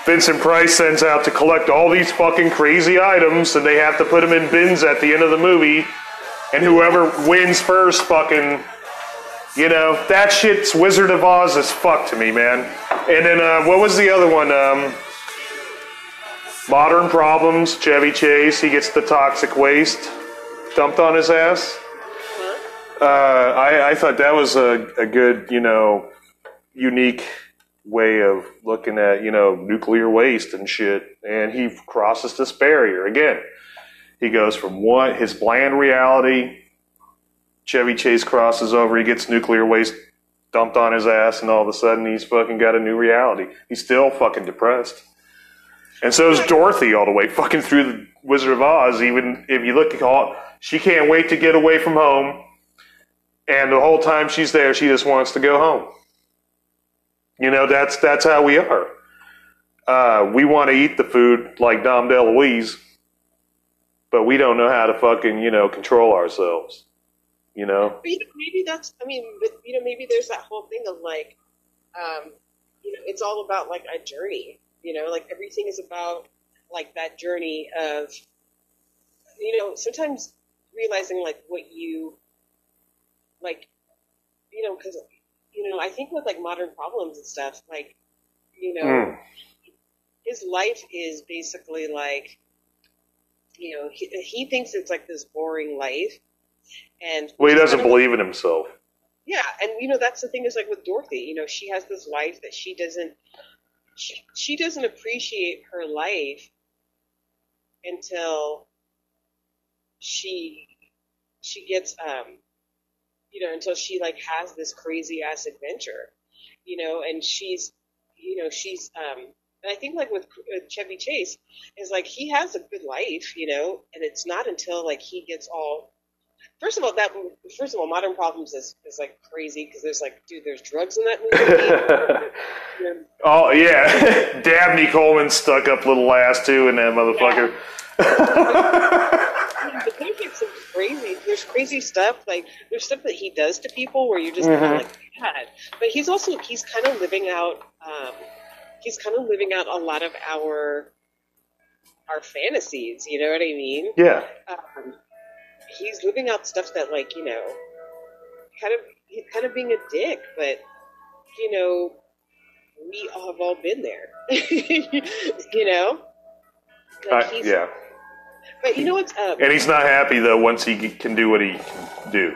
Vincent Price sends out to collect all these fucking crazy items, and they have to put them in bins at the end of the movie. And whoever wins first, fucking, you know, that shit's Wizard of Oz as fuck to me, man. And then uh, what was the other one? Um, Modern Problems. Chevy Chase. He gets the toxic waste dumped on his ass. Uh, I, I thought that was a, a good, you know, unique way of looking at, you know, nuclear waste and shit. And he crosses this barrier again. He goes from one his bland reality. Chevy Chase crosses over. He gets nuclear waste dumped on his ass, and all of a sudden he's fucking got a new reality. He's still fucking depressed. And so is Dorothy all the way fucking through the Wizard of Oz. Even if you look at all, she can't wait to get away from home. And the whole time she's there, she just wants to go home. You know, that's that's how we are. Uh, we want to eat the food like Dom DeLuise, but we don't know how to fucking you know control ourselves. You know, But, you know, maybe that's. I mean, but you know, maybe there's that whole thing of like, um, you know, it's all about like a journey. You know, like everything is about like that journey of, you know, sometimes realizing like what you, like, you know, because you know, I think with like modern problems and stuff, like, you know, Mm. his life is basically like, you know, he, he thinks it's like this boring life. And well, he doesn't believe in himself. yeah, and you know that's the thing is like with Dorothy, you know, she has this life that she doesn't she, she doesn't appreciate her life until she she gets um you know until she like has this crazy ass adventure, you know, and she's you know she's um and I think like with, with Chevy Chase is like he has a good life, you know, and it's not until like he gets all First of all, that first of all, Modern Problems is, is like crazy because there's like, dude, there's drugs in that movie. *laughs* *laughs* Oh yeah, *laughs* Dabney Coleman stuck up little ass too in that motherfucker. but there's like some crazy, there's crazy stuff. Like there's stuff that he does to people where you're just kind of like, God. But he's also he's kind of living out. Um, he's kind of living out a lot of our our fantasies. You know what I mean? Yeah, um, he's living out stuff that like you know, kind of he's kind of being a dick, but you know, we all have all been there. *laughs* you know, Uh, yeah. But you know what's up? And he's not happy though once he can do what he can do.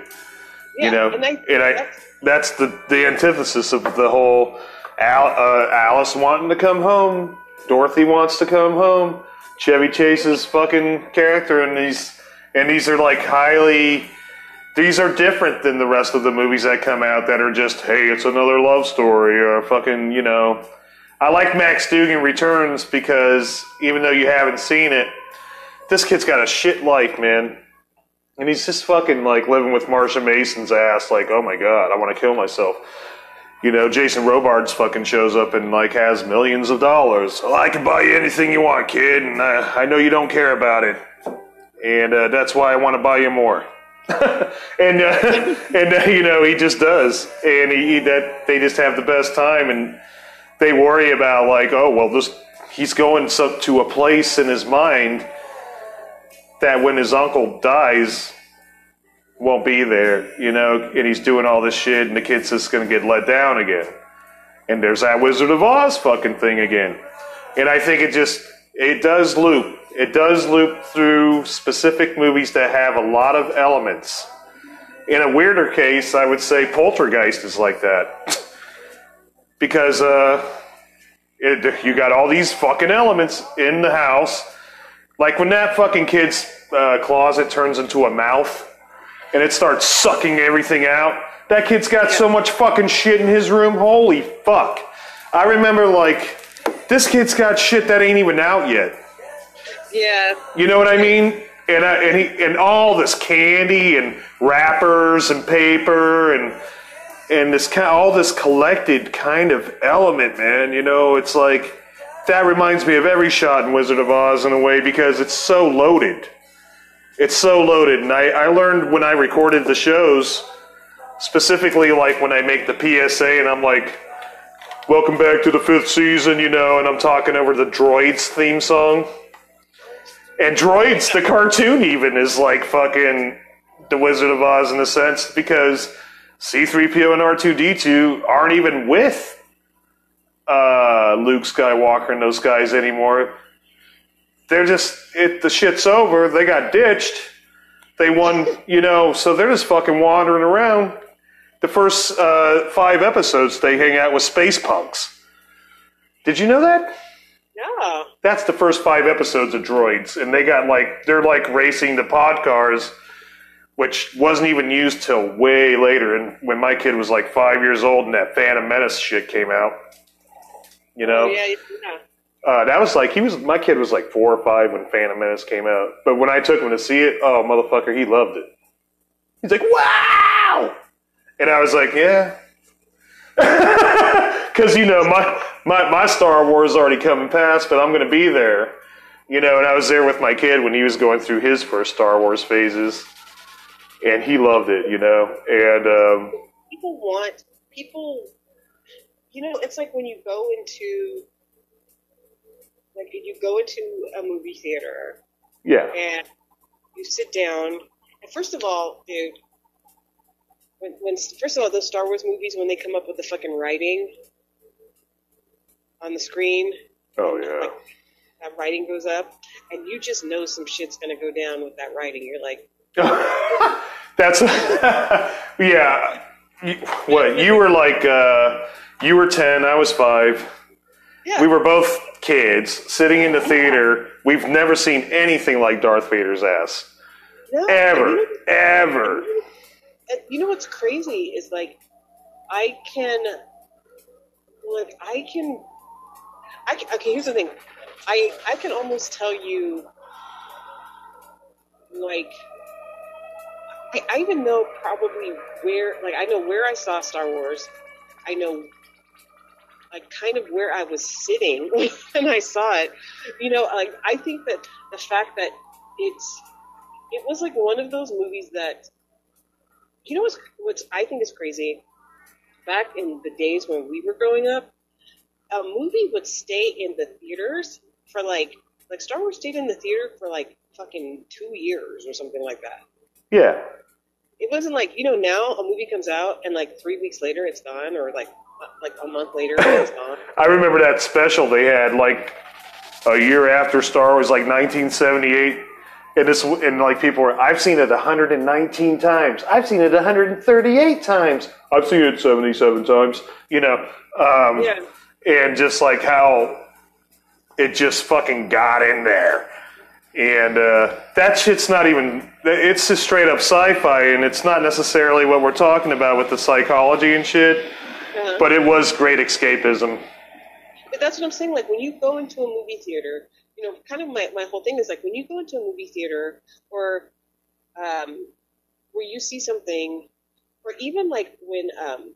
yeah, you know, and I, and I that's- that's the the antithesis of the whole Al, uh, Alice wanting to come home, Dorothy wants to come home, Chevy Chase's fucking character, and these and these are like highly. These are different than the rest of the movies that come out that are just, hey, it's another love story or fucking, you know. I like Max Dugan Returns because even though you haven't seen it, this kid's got a shit life, man. And he's just fucking like living with Marsha Mason's ass, like, oh my god, I want to kill myself. You know, Jason Robards fucking shows up and like has millions of dollars. Well, I can buy you anything you want, kid, and uh, I know you don't care about it, and uh, that's why I want to buy you more. *laughs* and uh, *laughs* and uh, you know he just does, and he, he that they just have the best time, and they worry about like, oh well, this he's going to a place in his mind that when his uncle dies won't be there, you know, and he's doing all this shit, and the kid's just gonna get let down again. And there's that Wizard of Oz fucking thing again. And I think it just it does loop. It does loop through specific movies that have a lot of elements. In a weirder case, I would say Poltergeist is like that. *laughs* because uh, it, you got all these fucking elements in the house. Like when that fucking kid's uh, closet turns into a mouth and it starts sucking everything out. That kid's got so much fucking shit in his room. Holy fuck. I remember, like, this kid's got shit that ain't even out yet. yeah, You know what I mean? And, I, and, he, and all this candy and wrappers and paper and and this kind all this collected kind of element, man. You know, it's like that reminds me of every shot in Wizard of Oz in a way because it's so loaded. It's so loaded, and I, I learned when I recorded the shows, specifically like when I make the PSA, and I'm like, "Welcome back to the fifth season," you know, and I'm talking over the Droids theme song. And Droids, the cartoon, even is like fucking the Wizard of Oz in a sense because C3PO and R2D2 aren't even with uh, Luke Skywalker and those guys anymore. They're just it. The shit's over. They got ditched. They won, you know. So they're just fucking wandering around. The first uh, five episodes, they hang out with space punks. Did you know that? no, That's the first five episodes of Droids, and they got like they're like racing the pod cars, which wasn't even used till way later. And when my kid was like five years old, and that Phantom Menace shit came out, you know, yeah, yeah. uh, that was like he was my kid was like four or five when Phantom Menace came out. But when I took him to see it, oh motherfucker, he loved it. He's like, wow, and I was like, yeah. *laughs* Because you know my, my my Star Wars is already coming past, but I'm going to be there, you know. And I was there with my kid when he was going through his first Star Wars phases, and he loved it, you know. And um, people want people you know it's like when you go into like you go into a movie theater yeah, and you sit down and first of all dude when, when first of all those star wars movies when they come up with the fucking writing on the screen oh yeah. that writing goes up and you just know some shit's gonna go down with that writing you're like *laughs* That's *laughs* yeah. What you were like? Uh, you were ten. I was five. yeah We were both kids sitting in the theater. We've never seen anything like Darth Vader's ass no, ever, you know- ever. You know what's crazy is like I can like I can I can, okay here's the thing I I can almost tell you like I, I even know probably where like I know where I saw Star Wars I know like kind of where I was sitting *laughs* when I saw it you know like I think that the fact that it's it was like one of those movies that you know what's what's I think is crazy? Back in the days when we were growing up, a movie would stay in the theaters for like like Star Wars stayed in the theater for like fucking two years or something like that. Yeah. It wasn't like you know now a movie comes out and like three weeks later it's gone, or like like a month later *coughs* it's gone. I remember that special they had like a year after Star Wars, like 1978. And this, and like people were, I've seen it 119 times. I've seen it 138 times. I've seen it 77 times. You know, um, Yeah. and just like how it just fucking got in there. And uh, that shit's not even, it's just straight up sci fi, and it's not necessarily what we're talking about with the psychology and shit, Uh-huh. but it was great escapism. But that's what I'm saying. Like when you go into a movie theater, you know, kind of my, my whole thing is like when you go into a movie theater or um, where you see something, or even like when um,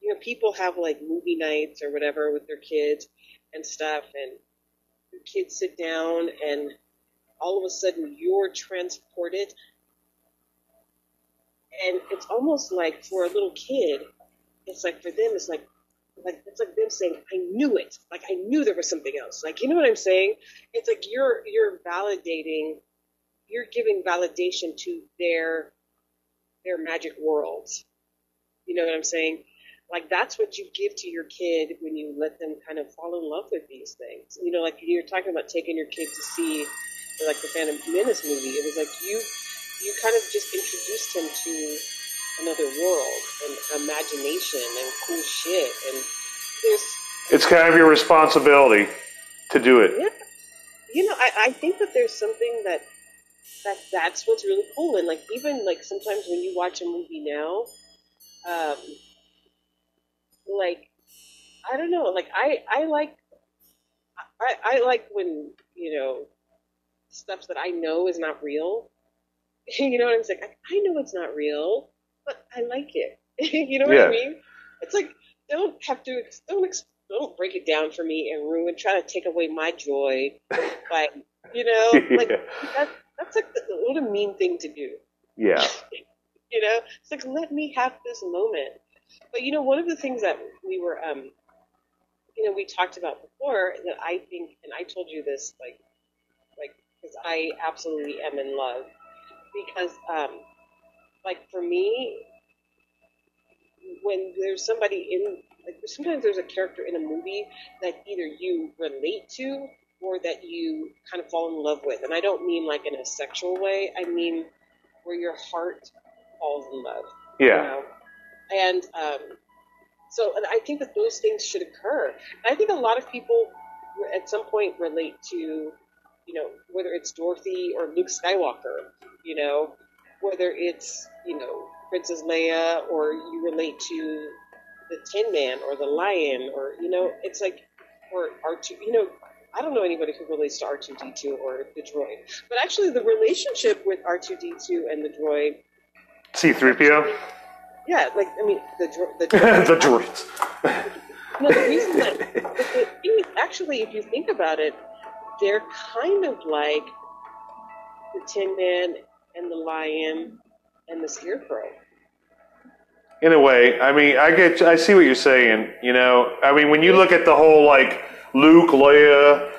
you know people have like movie nights or whatever with their kids and stuff, and the kids sit down and all of a sudden you're transported, and it's almost like for a little kid, it's like for them, it's like like it's like them saying, "I knew it." Like I knew there was something else. Like you know what I'm saying? It's like you're you're validating, you're giving validation to their their magic worlds. You know what I'm saying? Like that's what you give to your kid when you let them kind of fall in love with these things. You know, like you're talking about taking your kid to see like the Phantom Menace movie. It was like you you kind of just introduced him to another world and imagination and cool shit and there's It's kind of your responsibility to do it. yeah. You know I, I think that there's something that that that's what's really cool and like even like sometimes when you watch a movie now um like I don't know like I I like I, I like when you know stuff that I know is not real. *laughs* You know what I'm saying? I, I know it's not real but I like it *laughs* you know what Yeah. I mean it's like don't have to don't don't break it down for me and ruin try to take away my joy *laughs* by you know like Yeah. that, that's like the, what a mean thing to do Yeah. *laughs* you know it's like let me have this moment but you know one of the things that we were um you know we talked about before that i think and i told you this like like because i absolutely am in love because um like for me when there's somebody in like sometimes there's a character in a movie that either you relate to or that you kind of fall in love with and i don't mean like in a sexual way i mean where your heart falls in love you Yeah. know? And um, so, and I think that those things should occur. And I think a lot of people at some point relate to, you know, whether it's Dorothy or Luke Skywalker, you know, whether it's, you know, Princess Leia or you relate to the Tin Man or the Lion or, you know, it's like, or R2, you know, I don't know anybody who relates to R2D2 or the droid. But actually, the relationship with R2D2 and the droid C3PO? yeah, like I mean, the dro- the, *laughs* the droids. No, the reason that the, the thing is, actually, if you think about it, they're kind of like the Tin Man and the Lion and the Scarecrow. In a way, I mean, I get, I see what you're saying. You know, I mean, when you look at the whole like Luke, Leia,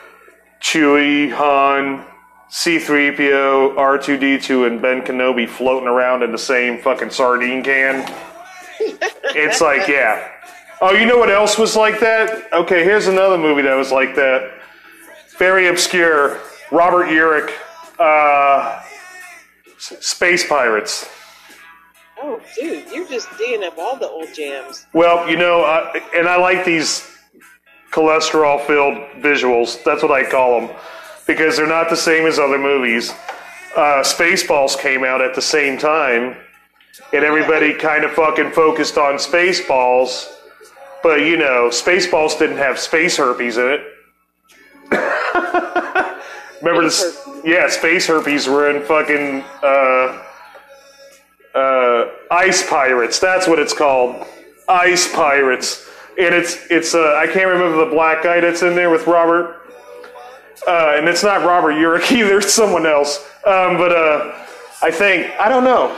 Chewie, Han, C3PO, R2D2, and Ben Kenobi floating around in the same fucking sardine can, *laughs* it's like, yeah. Oh, you know what else was like that? Okay, here's another movie that was like that. Very obscure. Robert Urich, uh, Space Pirates. Oh, dude, you're just digging up all the old jams. Well, you know, uh, and I like these cholesterol filled visuals. That's what I call them because they're not the same as other movies. Uh, Spaceballs came out at the same time, and everybody kind of fucking focused on Spaceballs. But, you know, Spaceballs didn't have space herpes in it. *laughs* Remember Space this? Yeah, space herpes were in fucking uh, uh, Ice Pirates. That's what it's called. Ice Pirates. And it's it's uh, I can't remember the black guy that's in there with Robert. Uh, and it's not Robert Urich *laughs* either. It's someone else. Um, but uh, I think I don't know.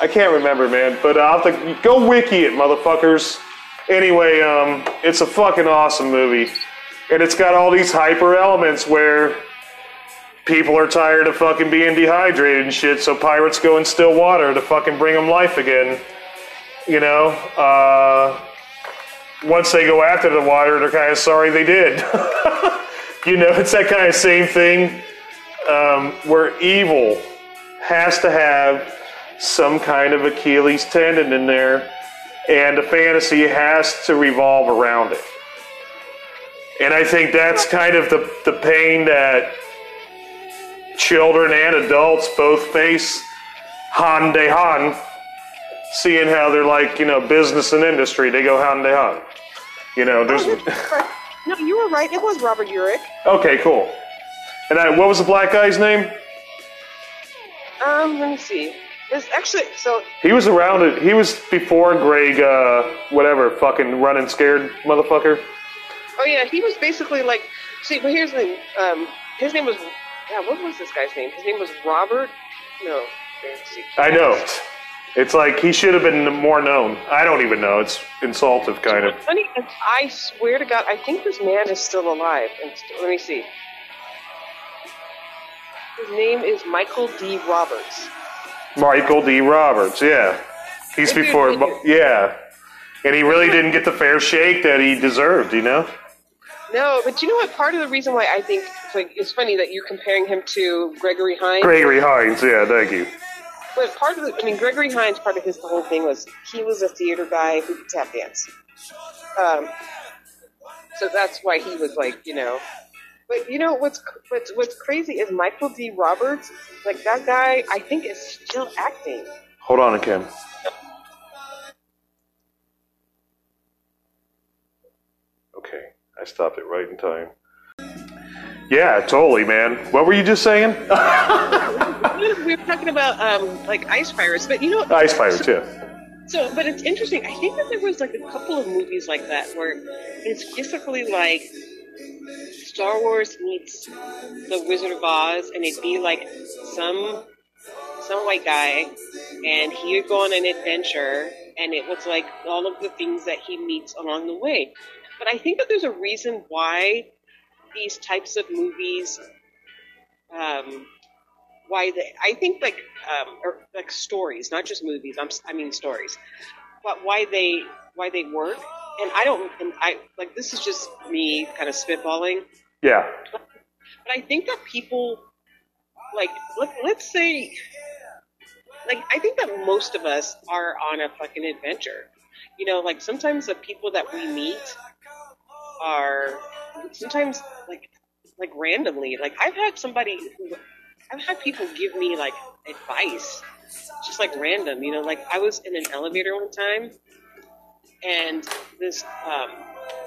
I can't remember, man. But I'll have to go wiki it, motherfuckers. Anyway, um, it's a fucking awesome movie, and it's got all these hyper elements where people are tired of fucking being dehydrated and shit, so pirates go and still water to fucking bring them life again. You know, uh, once they go after the water, they're kind of sorry they did. *laughs* you know, it's that kind of same thing um, where evil has to have some kind of Achilles tendon in there, and the fantasy has to revolve around it. And I think that's kind of the, the pain that children and adults both face han de han, seeing how they're like, you know, business and industry, they go han de han. You know, there's. No, you were right. It was Robert Urich. Okay, cool. And I, what was the black guy's name? Um, let me see. It's actually so. He was around it. He was before Greg, uh, whatever, fucking running scared motherfucker. Oh yeah, he was basically like. See, but here's the thing. Um, his name was. Yeah, what was this guy's name? His name was Robert. No. I know. It's like he should have been more known. I don't even know. It's insultive, kind of. Funny I swear to God, I think this man is still alive. And st- let me see. His name is Michael D. Roberts. Michael D. Roberts, yeah. He's before, yeah. And he really didn't get the fair shake that he deserved, you know? No, but you know what? Part of the reason why I think it's like it's funny that you're comparing him to Gregory Hines. Gregory Hines, yeah, thank you. But part of the, I mean, Gregory Hines, part of his whole thing was he was a theater guy who could tap dance. Um, so that's why he was like, you know. But you know what's what's what's crazy is Michael D. Roberts, like that guy, I think is still acting. Hold on, Kim. Okay, I stopped it right in time. Yeah, totally, man. What were you just saying? *laughs* we were talking about um, like ice pirates, but you know, Ice Pirates, yeah. So, but it's interesting. I think that there was like a couple of movies like that where it's basically like Star Wars meets The Wizard of Oz, and it'd be like some some white guy, and he would go on an adventure, and it was like all of the things that he meets along the way. But I think that there's a reason why these types of movies um, why they I think like um, or like stories, not just movies. I'm I mean stories, but why they why they work. And I don't and I like this is just me kind of spitballing. Yeah. But I think that people like let, let's say like I think that most of us are on a fucking adventure. You know, like sometimes the people that we meet are sometimes like like randomly. Like I've had somebody who I've had people give me like advice, just like random. You know, like I was in an elevator one time, and this um,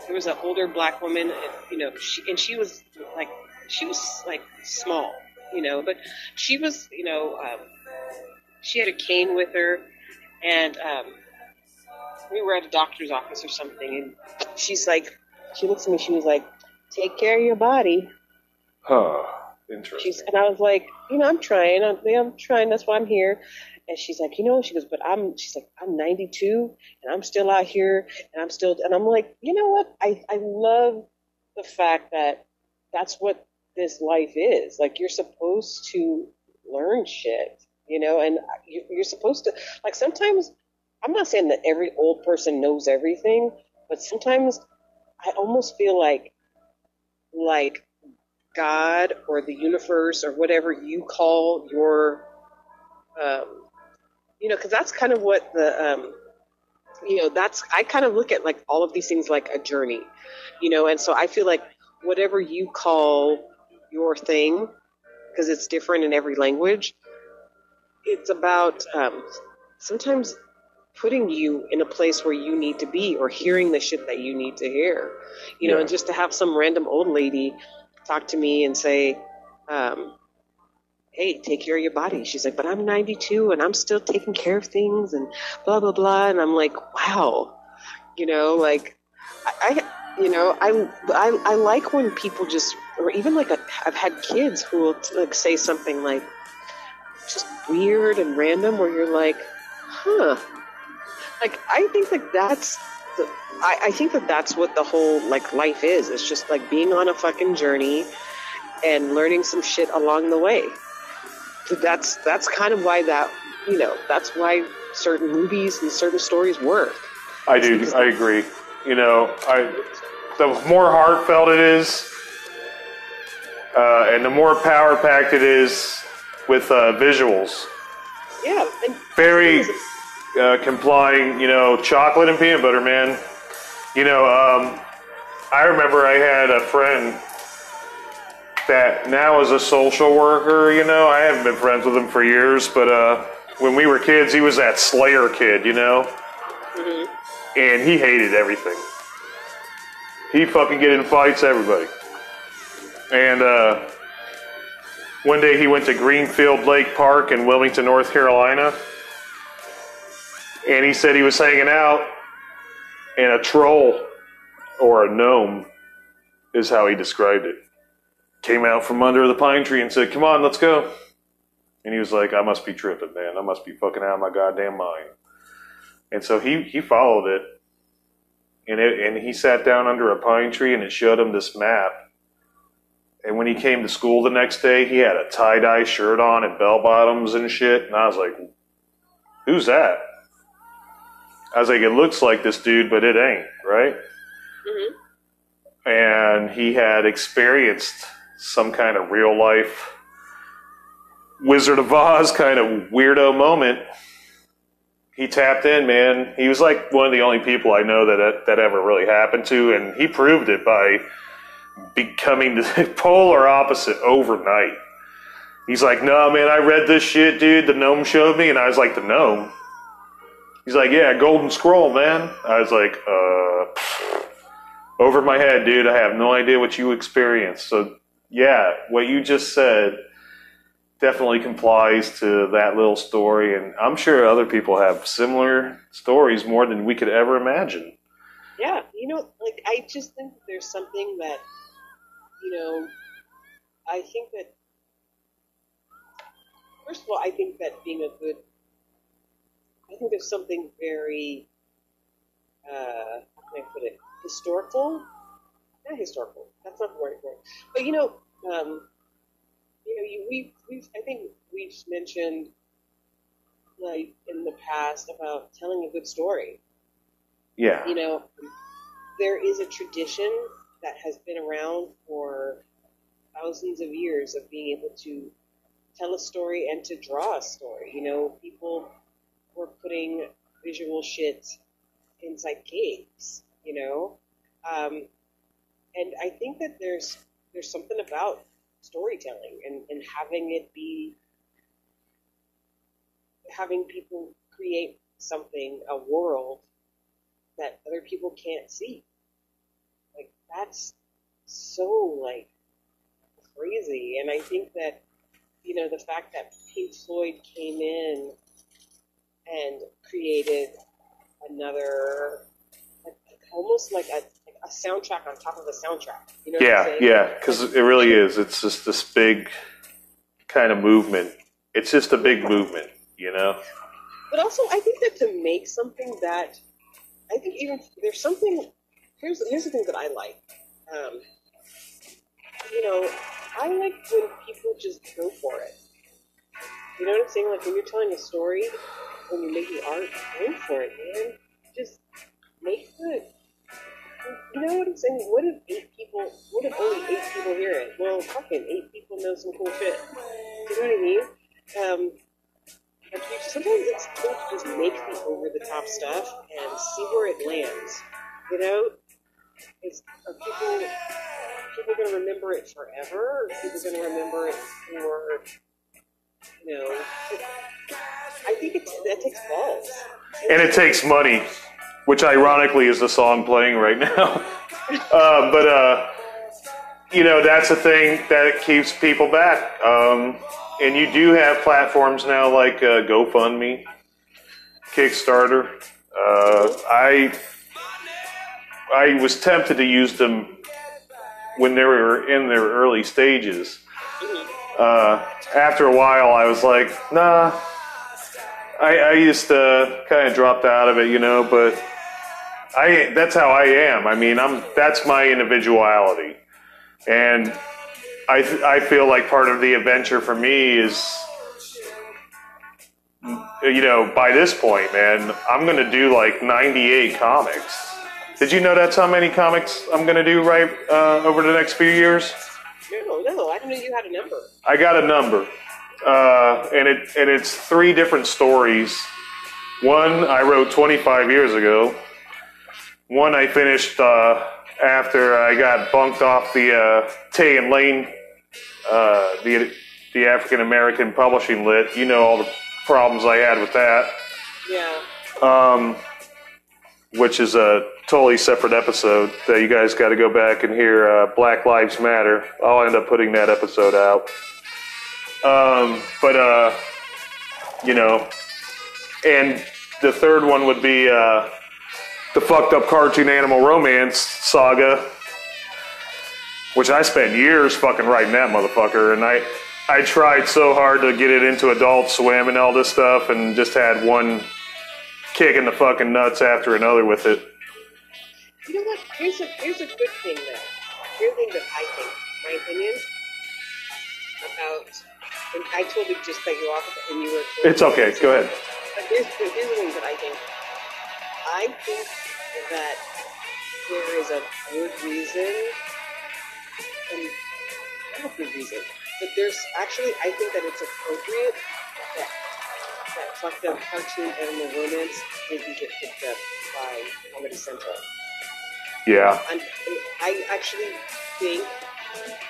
there was an older black woman, and, you know, she and she was like she was like small, you know, but she was, you know, um, she had a cane with her, and um, we were at a doctor's office or something, and she's like, she looks at me, she was like, "Take care of your body." Huh. She's, Interesting. and I was like, you know, I'm trying. I'm, I'm trying. That's why I'm here. And she's like, you know, she goes, but I'm, she's like, I'm 92 and I'm still out here and I'm still, and I'm like, you know what? I, I love the fact that that's what this life is. Like, you're supposed to learn shit, you know, and you, you're supposed to, like, sometimes, I'm not saying that every old person knows everything, but sometimes I almost feel like, like, God or the universe or whatever you call your, um, you know, because that's kind of what the, um, you know, that's I kind of look at like all of these things like a journey, you know, and so I feel like whatever you call your thing, because it's different in every language, it's about um, sometimes putting you in a place where you need to be or hearing the shit that you need to hear, you know, and just to have some random old lady talk to me and say, um, hey, take care of your body. She's like, but I'm 92 and I'm still taking care of things and blah, blah, blah. And I'm like, wow, you know, like, I, I you know, I, I, I like when people just, or even like i I've had kids who will like say something like just weird and random where you're like, huh. Like, I think that that's the, I, I think that that's what the whole like life is. It's just like being on a fucking journey and learning some shit along the way. So that's that's kind of why that you know that's why certain movies and certain stories work. I do. I agree. You know, I the more heartfelt it is, uh, and the more power packed it is with uh, visuals. Yeah, Very uh, complying. You know, chocolate and peanut butter, man. You know, um, I remember I had a friend that now is a social worker. You know, I haven't been friends with him for years, but uh, when we were kids, he was that Slayer kid. You know, and he hated everything. He fucking get in fights, everybody. And uh, one day he went to Greenfield Lake Park in Wilmington, North Carolina, and he said he was hanging out, and a troll or a gnome is how he described it. Came out from under the pine tree and said, "Come on, let's go." And he was like, "I must be tripping, man. I must be fucking out of my goddamn mind." And so he he followed it, and it and he sat down under a pine tree, and it showed him this map. And when he came to school the next day, he had a tie dye shirt on and bell bottoms and shit. And I was like, "Who's that?" I was like, "It looks like this dude, but it ain't, right?" Mhm. And he had experienced some kind of real life Wizard of Oz kind of weirdo moment he tapped in, man. He was like one of the only people I know that that ever really happened to, and he proved it by becoming the *laughs* polar opposite overnight. He's like, no, man, I read this shit, dude. The gnome showed me, and I was like, the gnome. He's like, yeah, golden scroll, man. I was like, uh, over my head, dude. I have no idea what you experienced. So, yeah, what you just said definitely complies to that little story, and I'm sure other people have similar stories more than we could ever imagine. Yeah, you know, like I just think there's something that, you know, I think that first of all, I think that being a good, I think there's something very, uh, how can I put it, historical. Not historical. That's not the right word. But you know, um, you know, you we we've I think we've mentioned like in the past about telling a good story Yeah. you know, there is a tradition that has been around for thousands of years of being able to tell a story and to draw a story. You know, people were putting visual shit inside caves, you know? Um, and I think that there's there's something about storytelling and, and having it be having people create something, a world that other people can't see. Like that's so like crazy. And I think that you know the fact that Pink Floyd came in and created another like, almost like a, a soundtrack on top of a soundtrack. You know what I'm Yeah, saying? yeah, because it really is. It's just this big kind of movement. It's just a big movement, you know? But also, I think that to make something that, I think even there's something. Here's here's the thing that I like. Um, you know, I like when people just go for it. You know what I'm saying? Like when you're telling a story, when you're making art, go for it, man. Just make good. You know what I'm saying? What if eight people? What if only eight people hear it? Well, fucking eight people know some cool shit. Do You know what I mean? Um, sometimes it's cool to just make the over the top stuff and see where it lands. You know, is are people people going to remember it forever? Are people going to remember it for you know? I think it's that takes balls. And it takes money, which ironically is the song playing right *laughs* now. uh, but, uh, you know, that's the thing that keeps people back. Um, and you do have platforms now like uh, GoFundMe, Kickstarter. Uh, I I was tempted to use them when they were in their early stages. Uh, after a while, I was like, nah. I, I used to kind of dropped out of it, you know, but I that's how I am. I mean, I'm that's my individuality, and I I feel like part of the adventure for me is, you know, by this point, man, I'm gonna do like 98 comics. Did you know that's how many comics I'm gonna do right uh, over the next few years? No, no, I didn't know you had a number. I got a number, uh, and it and it's three different stories. One I wrote 25 years ago. One I finished uh, after I got bunked off the uh, Tay and Lane, uh, the the African American publishing lit. You know all the problems I had with that. Yeah. Um, which is a totally separate episode that you guys got to go back and hear. Uh, Black Lives Matter. I'll end up putting that episode out. Um, but uh, you know, and the third one would be uh, the fucked up cartoon animal romance saga, which I spent years fucking writing that motherfucker, and I. I tried so hard to get it into Adult Swim and all this stuff, and just had one kicking the fucking nuts after another with it. You know what? Here's a here's a good thing though. Here's a thing that I think, my opinion about. And I totally just cut you off, and you were. It's okay. Go ahead. But here's, here's the thing that I think. I think that there is a good reason, and not a good reason, but there's actually I think that it's appropriate that that fucked up cartoon animal romance didn't get picked up by Comedy Central. Yeah. I'm, I actually think,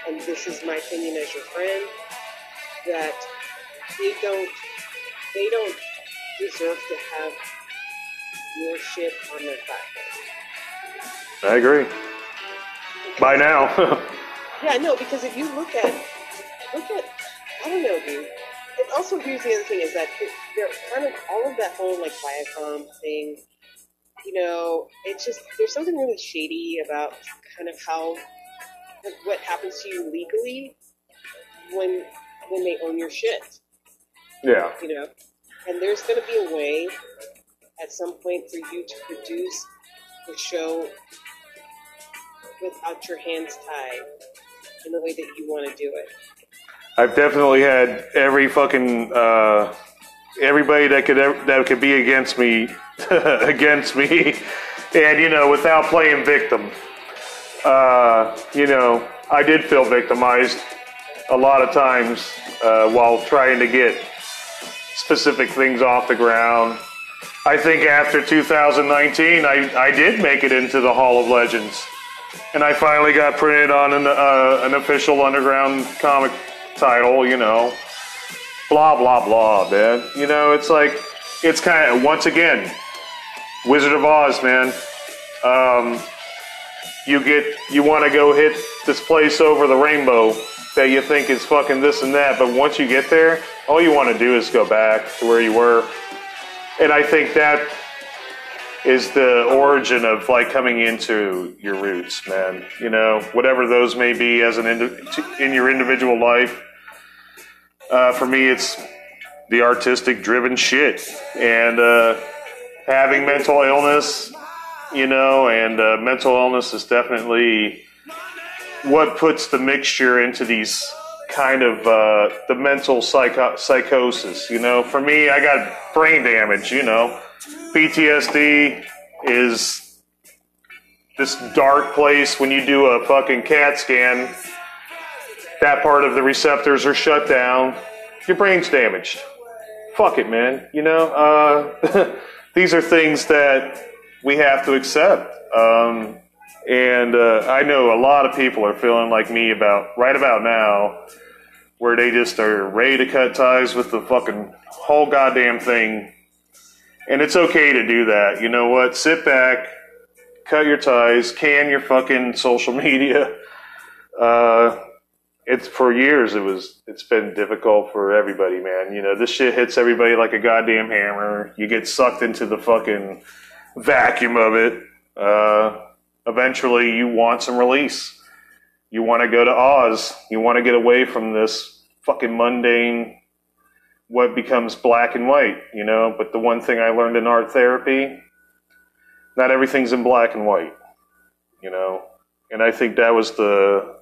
and this is my opinion as your friend, that they don't they don't deserve to have your shit on their platform. I agree. By now. *laughs* Yeah, no, because if you look at look at I don't know, dude. And also, here's the other thing: is that it, they're kind of all of that whole like Viacom thing. You know, it's just there's something really shady about kind of how like, what happens to you legally when when they own your shit. yeah. You know, and there's going to be a way at some point for you to produce the show without your hands tied in the way that you want to do it. I've definitely had every fucking uh, everybody that could that could be against me *laughs* against me, and you know, without playing victim. Uh, you know, I did feel victimized a lot of times uh, while trying to get specific things off the ground. I think after 2019, I, I did make it into the Hall of Legends. And I finally got printed on an, uh, an official underground comic title, you know. Blah, blah, blah, man. You know, it's like, it's kind of, once again, Wizard of Oz, man. Um, you get, you want to go hit this place over the rainbow that you think is fucking this and that, but once you get there, all you want to do is go back to where you were. And I think that is the origin of like coming into your roots, man. You know, whatever those may be as an indi- in your individual life. Uh, for me, it's the artistic driven shit and uh, having mental illness. You know, and uh, mental illness is definitely what puts the mixture into these kind of uh, the mental psycho- psychosis. You know, for me, I got brain damage. You know, PTSD is this dark place when you do a fucking CAT scan. That part of the receptors are shut down. Your brain's damaged. Fuck it, man. You know, uh, *laughs* these are things that we have to accept. Um, and uh, I know a lot of people are feeling like me about right about now, where they just are ready to cut ties with the fucking whole goddamn thing. And it's okay to do that. You know what? Sit back, cut your ties, can your fucking social *laughs* media. Uh, it's for years. It was. It's been difficult for everybody, man. You know, this shit hits everybody like a goddamn hammer. You get sucked into the fucking vacuum of it. Uh, eventually, you want some release. You want to go to Oz. You want to get away from this fucking mundane, what becomes black and white, you know? But the one thing I learned in art therapy, not everything's in black and white, you know? And I think that was the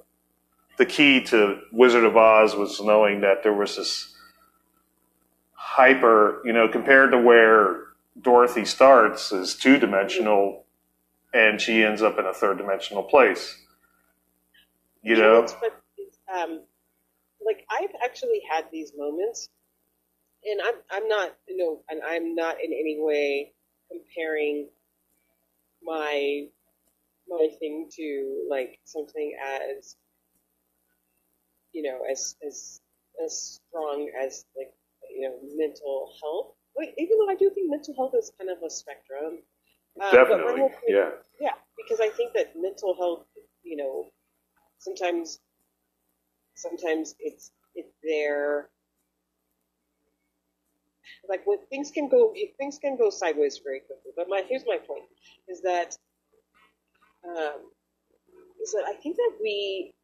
the key to Wizard of Oz was knowing that there was this hyper, you know, compared to where Dorothy starts is two dimensional, and she ends up in a third dimensional place. You know, um, like I've actually had these moments, and I'm I'm not you know, and I'm not in any way comparing my my thing to like something as you know as as as strong as like you know mental health. Like, even though I do think mental health is kind of a spectrum. Uh, definitely, whole point- yeah. yeah, because I think that mental health, you know, sometimes, sometimes it's it's there. Like when things can go, things can go sideways very quickly. But my here's my point: is that, um, is that I think that we,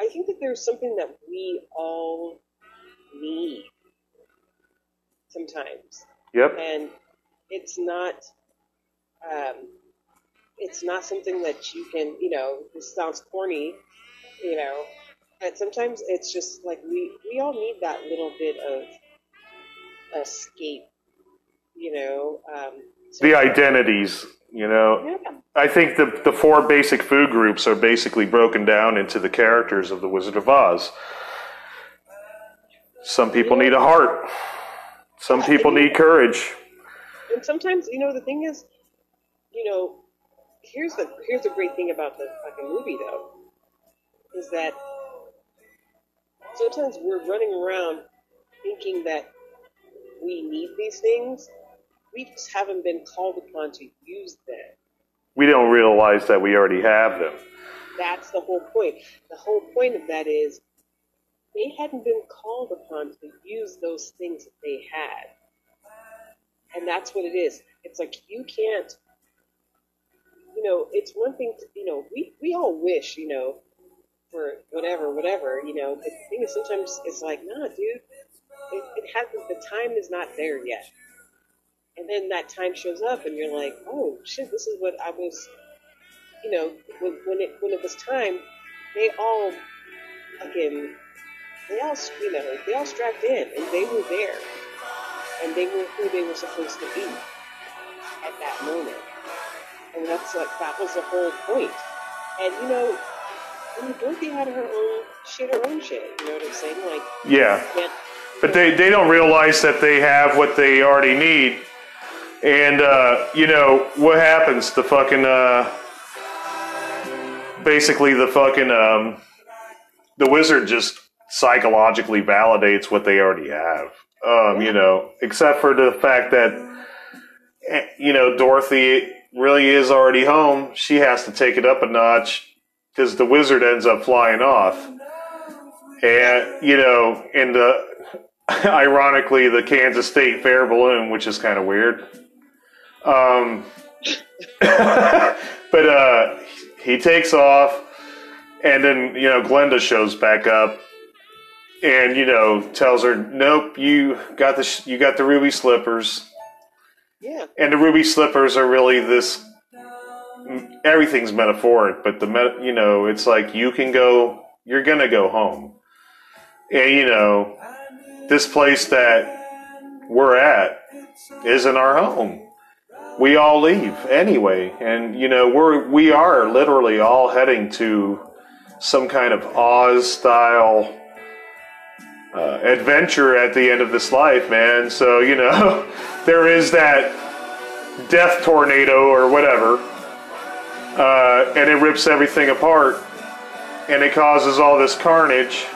I think that there's something that we all need sometimes. Yep. and it's not um, it's not something that you can you know this sounds corny you know but sometimes it's just like we we all need that little bit of escape you know um, The identities, you know. I think the the four basic food groups are basically broken down into the characters of the Wizard of Oz. Some people need a heart. Some people need courage. and sometimes you know the thing is you know here's the here's the great thing about the fucking movie though is that sometimes we're running around thinking that we need these things we just haven't been called upon to use them. We don't realize that we already have them. that's the whole point. The whole point of that is they hadn't been called upon to use those things that they had. And that's what it is. It's like you can't you know it's one thing to, you know we, we all wish you know for whatever whatever you know the thing is sometimes it's like nah dude it, it hasn't the time is not there yet and then that time shows up and you're like oh shit this is what i was you know when, when it when it was time they all fucking they all you know they all strapped in and they were there and they were who they were supposed to be at that moment and that's like that was the whole point. and you know I mean, Dorothy had her own shit her own shit you know what I'm saying like Yeah. man, But they, they don't realize that they have what they already need. And, uh, you know, what happens? The fucking, uh, basically the fucking, um, the wizard just psychologically validates what they already have. Um, you know, except for the fact that, eh, you know, Dorothy really is already home. She has to take it up a notch because the wizard ends up flying off. And, you know, in the, *laughs* ironically, the Kansas State Fair balloon, which is kind of weird. Um, *laughs* but uh, he takes off, and then you know Glenda shows back up, and you know tells her, "Nope, you got the sh- you got the ruby slippers." yeah. And the ruby slippers are really this everything's metaphoric but the met, you know it's like you can go you're gonna go home. And you know this place that we're at isn't our home we all leave anyway and you know we're we are literally all heading to some kind of oz style uh, adventure at the end of this life, man. So, you know, *laughs* there is that death tornado or whatever, uh, and it rips everything apart, and it causes all this carnage,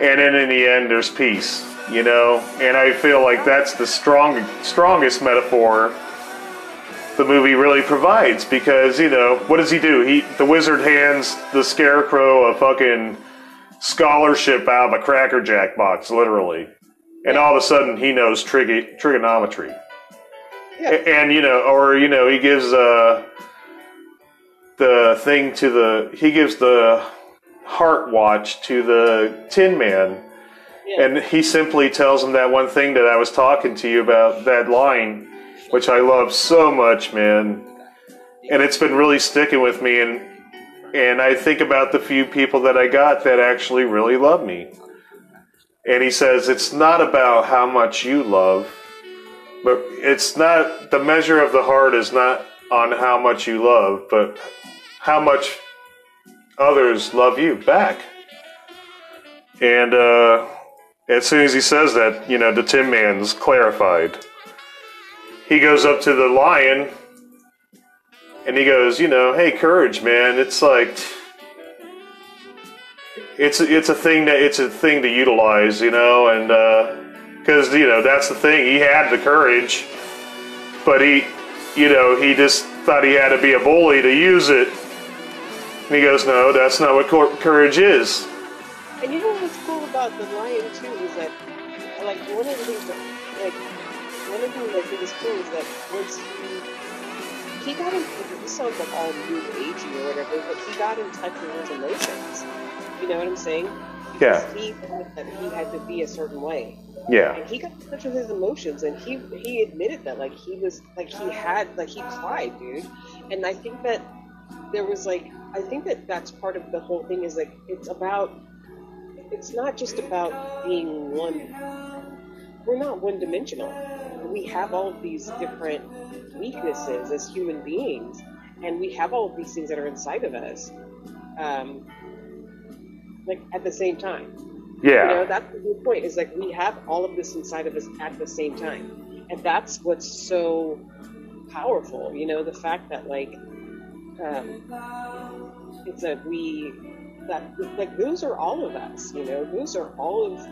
and then in the end, there's peace, you know? And I feel like that's the strong, strongest metaphor the movie really provides because, you know, what does he do? He, the wizard hands the scarecrow a fucking scholarship out of a Cracker Jack box, literally. And all of a sudden, he knows trig- trigonometry. Yeah. A- And, you know, or, you know, he gives uh, the thing to the, he gives the heart watch to the Tin Man. And he simply tells him that one thing that I was talking to you about, that line, which I love so much, man. And it's been really sticking with me. And and I think about the few people that I got that actually really love me. And he says it's not about how much you love, but it's not the measure of the heart is not on how much you love, but how much others love you back. And uh, as soon as he says that, you know, the Tin Man's clarified. He goes up to the lion and he goes, you know, hey, courage, man. It's like it's it's a thing that it's a thing to utilize, you know, and uh, because you know that's the thing. He had the courage, but he, you know, he just thought he had to be a bully to use it. And he goes, no, that's not what courage is. And you know what's cool about the lion too is that, like, one of the things that, like, one of the things I think is cool is that once he, he got in, this sounds like all new agey or whatever, but he got in touch with his emotions. You know what I'm saying? Yeah. He thought that he had to be a certain way. Yeah, And he got in touch with his emotions, and he he admitted that, like he was, like he had, like he cried, dude. And I think that there was like, I think that that's part of the whole thing is like it's about, it's not just about being one. We're not one dimensional. We have all of these different weaknesses as human beings, and we have all of these things that are inside of us, um, like at the same time. You know, yeah, that's the whole point. Is like we have all of this inside of us at the same time, and that's what's so powerful. You know, the fact that like um, it's that we that like those are all of us. You know, those are all of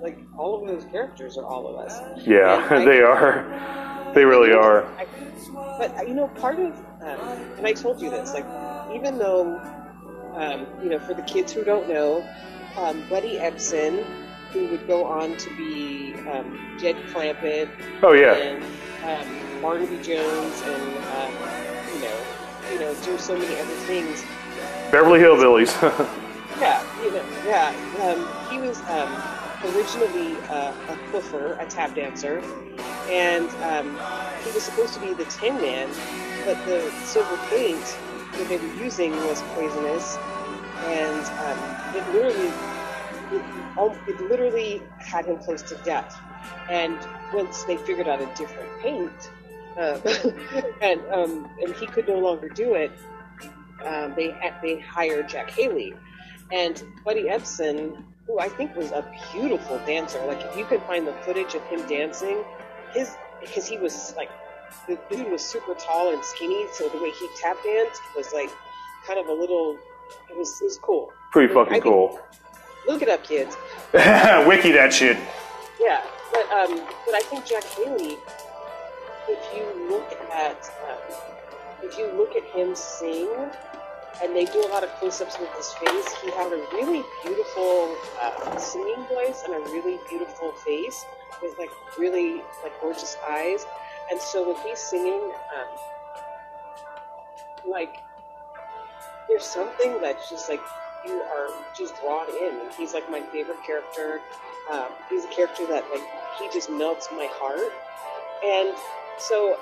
like all of those characters are all of us. yeah, I- *laughs* they are. They really are. I, but you know, part of um, and I told you this, like even though um, you know, for the kids who don't know, um, Buddy Ebsen, who would go on to be um, Jed Clampett Oh yeah, and um, Barnaby Jones, and um, you know, you know, do so many other things. Beverly Hillbillies. *laughs* Yeah, you know, yeah. Um, he was um, originally uh, a fluffer, a tap dancer, and um, he was supposed to be the Tin Man, but the silver paint that they were using was poisonous, and um, it literally, it, it literally had him close to death. And once they figured out a different paint, uh, *laughs* and um, and he could no longer do it, um, they they hired Jack Haley, and Buddy Ebsen, who I think was a beautiful dancer. Like if you can find the footage of him dancing, his because he was like the dude was super tall and skinny, so the way he tap danced was like kind of a little. It was it was cool. Pretty fucking think- cool. Look it up, kids. *laughs* Wiki that shit. Yeah, but um, but I think Jack Haley, if you look at um, if you look at him sing, and they do a lot of close-ups with his face, he had a really beautiful uh, singing voice and a really beautiful face with like really like gorgeous eyes. And so when he's singing, um, like there's something that's just like you are just drawn in. He's like my favorite character. Um, he's a character that like he just melts my heart. And so,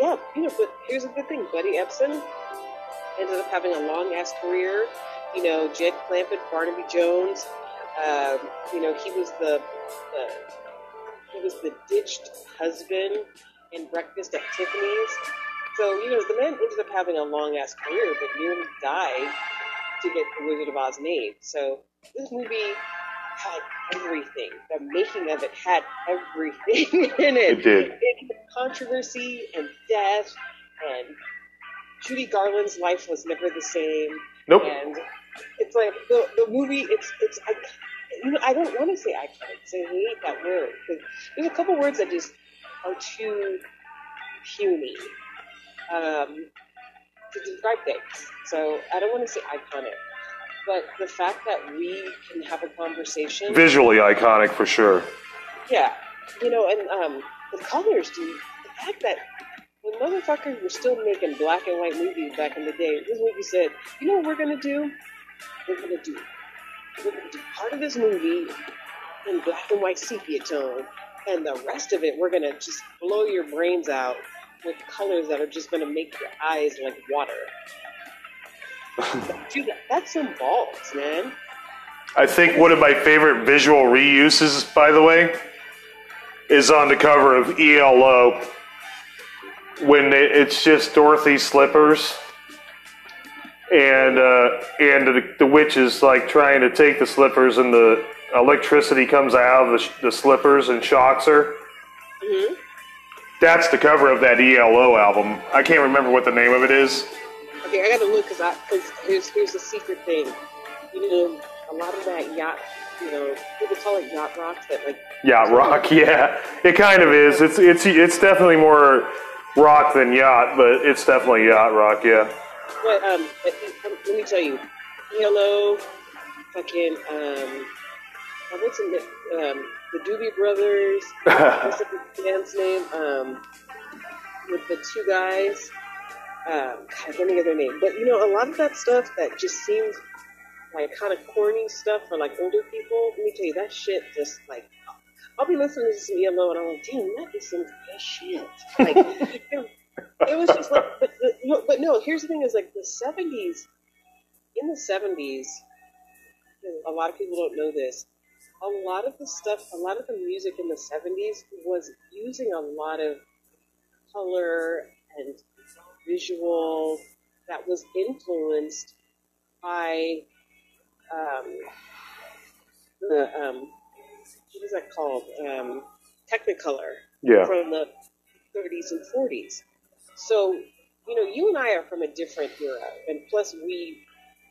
yeah, you know. But here's the good thing: Buddy Ebsen ended up having a long ass career. You know, Jed Clampett, Barnaby Jones. Um, you know, he was the, the he was the ditched husband in Breakfast at Tiffany's. So you know, the man ended up having a long ass career, but nearly died to get the Wizard of Oz made. So this movie had everything. The making of it had everything *laughs* in it. It did. It controversy and death, and Judy Garland's life was never the same. Nope. And it's like the the movie. It's it's I, you know I don't want to say iconic. 'cause I hate that word because there's a couple words that just are too puny um, to describe things. So I don't want to say iconic, but the fact that we can have a conversation. Visually iconic for sure. Yeah, you know, and um, the colors, dude. The fact that when motherfuckers were still making black and white movies back in the day, this movie said, "You know what we're gonna do? We're gonna do, we're gonna do part of this movie in black and white sepia tone, and the rest of it we're gonna just blow your brains out with colors that are just gonna make your eyes like water." Dude, that's some balls, man. I think one of my favorite visual reuses, by the way, is on the cover of ELO when it, it's just Dorothy's slippers and uh, and the, the witch is like trying to take the slippers and the electricity comes out of the, sh- the slippers and shocks her. hmm That's the cover of that ELO album. I can't remember what the name of it is. Okay, I gotta look because I because here's here's the secret thing. You know, a lot of that yacht, you know, people call it yacht rock. but like Yacht rock, *laughs* yeah, it kind of is. It's it's it's definitely more rock than yacht, but it's definitely yacht rock, yeah. But um, but, um, let me tell you, ELO, fucking um, uh, what's the um, the Doobie Brothers. *laughs* what's the band's name? Um, with the two guys. Um, God, think their name. But you know, a lot of that stuff that just seems like kind of corny stuff for like older people. Let me tell you, that shit just like. I'll be listening to some ELO and I'm like, damn, that is some good shit. Like, *laughs* it, it was just like, but, but, but no, here's the thing is like the 70s, in the 70s, a lot of people don't know this, a lot of the stuff, a lot of the music in the 70s was using a lot of color and visual that was influenced by um, the, um, what is that called? Um, Technicolor Yeah. from the 30s and 40s. So, you know, you and I are from a different era, and plus we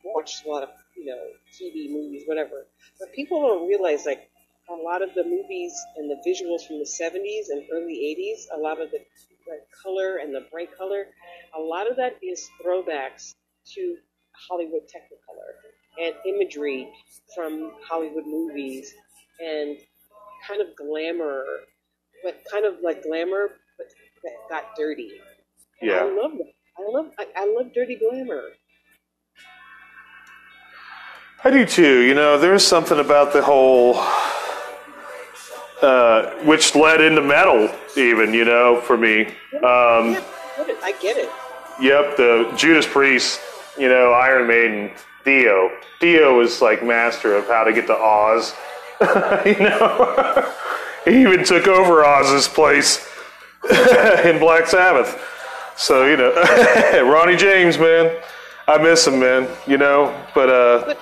watched a lot of, you know, TV, movies, whatever. But people don't realize, like, a lot of the movies and the visuals from the 70s and early 80s, a lot of the, the color and the bright color, a lot of that is throwbacks to Hollywood Technicolor and imagery from Hollywood movies and kind of glamour, but kind of like glamour, but that got dirty. And I love that. I love I, I love dirty glamour. I do too. You know, there's something about the whole, uh, which led into metal, even, you know, for me. Um, I get it. I get it. Yep, the Judas Priest, you know, Iron Maiden, Dio. Dio was like master of how to get to Oz. *laughs* you know, *laughs* he even took over Oz's place *laughs* in Black Sabbath. So you know, Ronnie James, man, I miss him, man. You know, but uh, But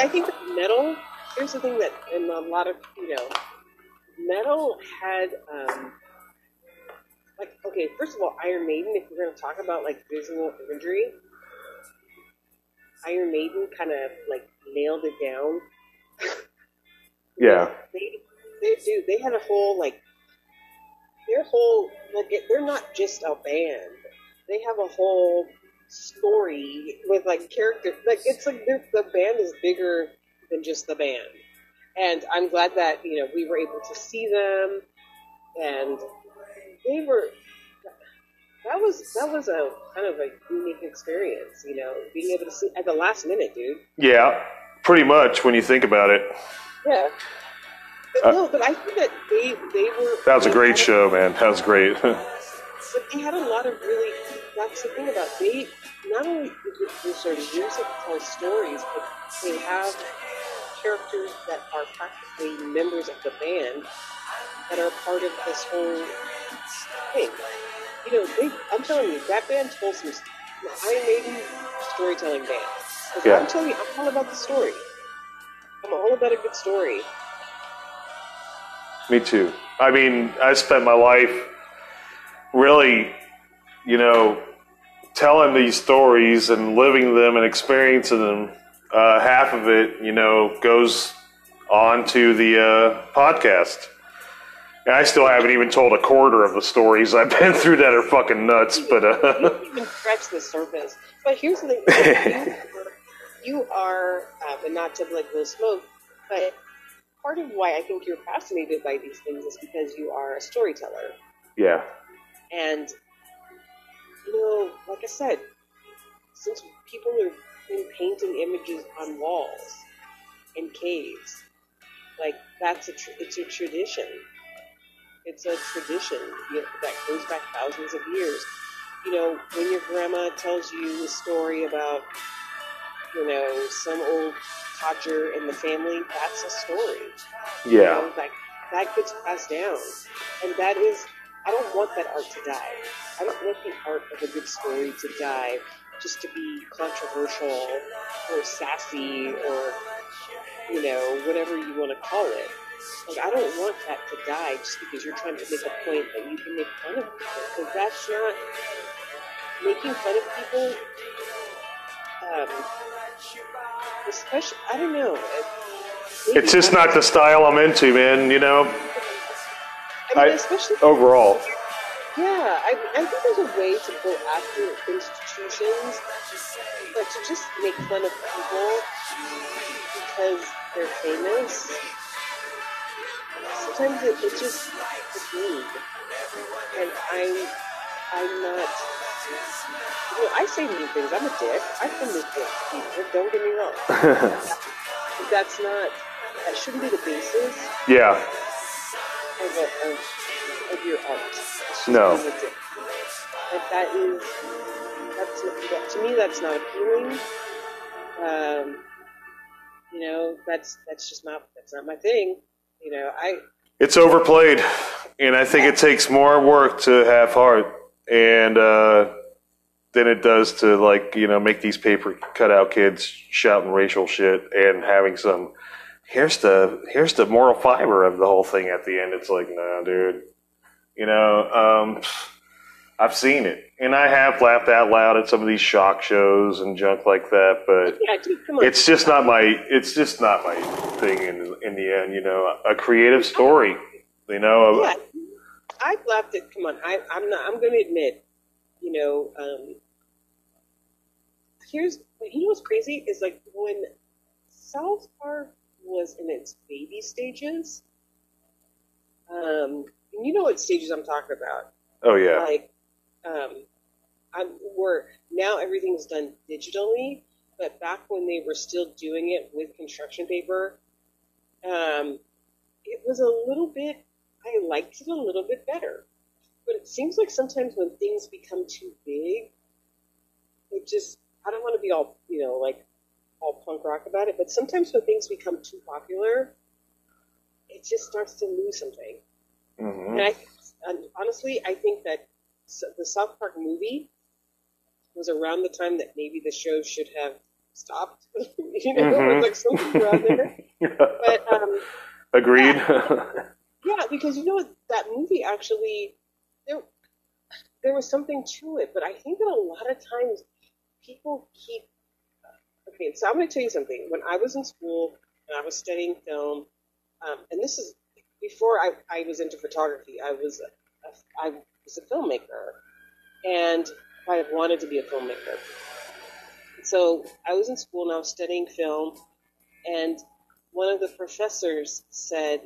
I think metal. Here's the thing that, in a lot of you know, metal had um, like okay. First of all, Iron Maiden. If we're going to talk about like visual imagery, Iron Maiden kind of like nailed it down. *laughs* yeah, They, they do. They had a whole like their whole like they're not just a band. They have a whole story with like character. Like it's like the band is bigger than just the band. And I'm glad that you know we were able to see them, and they were. That was that was a kind of a unique experience, you know, being able to see at the last minute, dude. yeah, pretty much when you think about it. Yeah. But Uh, no, but I think that they they were. That was a great show, man. That was great. *laughs* But they had a lot of really. That's the thing about they. Not only does does their music tell stories, but they have characters that are practically members of the band that are part of this whole thing. You know, they, I'm telling you, that band told some. Iron Maiden storytelling band. Yeah. I'm telling you, I'm all about the story. I'm all about a good story. Me too. I mean, I spent my life really, you know, telling these stories and living them and experiencing them. Uh, half of it, you know, goes on to the uh, podcast. And I still haven't even told a quarter of the stories I've been through that are fucking nuts. But you uh, don't even scratch the surface. But here's the thing: *laughs* you are, uh, and not to like blow smoke, but part of why I think you're fascinated by these things is because you are a storyteller, yeah, and you know, like I said, since people been painting images on walls in caves, like that's a tr- it's a tradition. It's a tradition you know, that goes back thousands of years. You know, when your grandma tells you a story about you know, some old codger in the family, that's a story. Yeah. You know, like that gets passed down. And that is I don't want that art to die. I don't want the art of a good story to die just to be controversial or sassy or you know, whatever you want to call it. Like I don't want that to die just because you're trying to make a point that you can make fun of people. Because that's not making fun of people. Um, especially, I don't know. it- maybe It's just not the style I'm into, man. You know, I mean, I- especially overall. Yeah, I, I think there's a way to go after institutions, but to just make fun of people because they're famous, sometimes it, it just it's mean. And I'm I'm not. You know, I say mean things. I'm a dick. I've been a dick people. Don't get me wrong. *laughs* That's not. That shouldn't be the basis Yeah. of, a, of, of your art. No. being a dick. Like that is that's that, to me that's not appealing. Um, you know, that's that's just not that's not my thing. You know, I It's overplayed, and I think it takes more work to have heart, and uh, than it does to like you know make these paper cutout kids shouting racial shit and having some. Here's the here's the moral fiber of the whole thing at the end. It's like, no, dude. You know, um, I've seen it, and I have laughed out loud at some of these shock shows and junk like that, but yeah, dude, it's just not my it's just not my thing in in the end you know a creative story you know yeah, I've laughed at. Come on, I, I'm not. I'm going to admit, you know, um, here's you know what's crazy is like when South Park was in its baby stages. Um, and you know what stages I'm talking about. oh yeah Like, um, I'm we're now everything's done digitally, but back when they were still doing it with construction paper, um, it was a little bit. I liked it a little bit better, but it seems like sometimes when things become too big, it just. I don't want to be all you know like all punk rock about it, but sometimes when things become too popular, it just starts to lose something. hmm And I, and honestly, I think that the South Park movie was around the time that maybe the show should have stopped. *laughs* you know, it was like something around there. *laughs* But um, agreed yeah, *laughs* because you know what, that movie actually there there was something to it, but I think that a lot of times people keep. Okay, so I'm going to tell you something. When I was in school and I was studying film, um, and this is before I, I was into photography. I was a, I was a filmmaker, and I wanted to be a filmmaker. So I was in school and I was studying film, and one of the professors said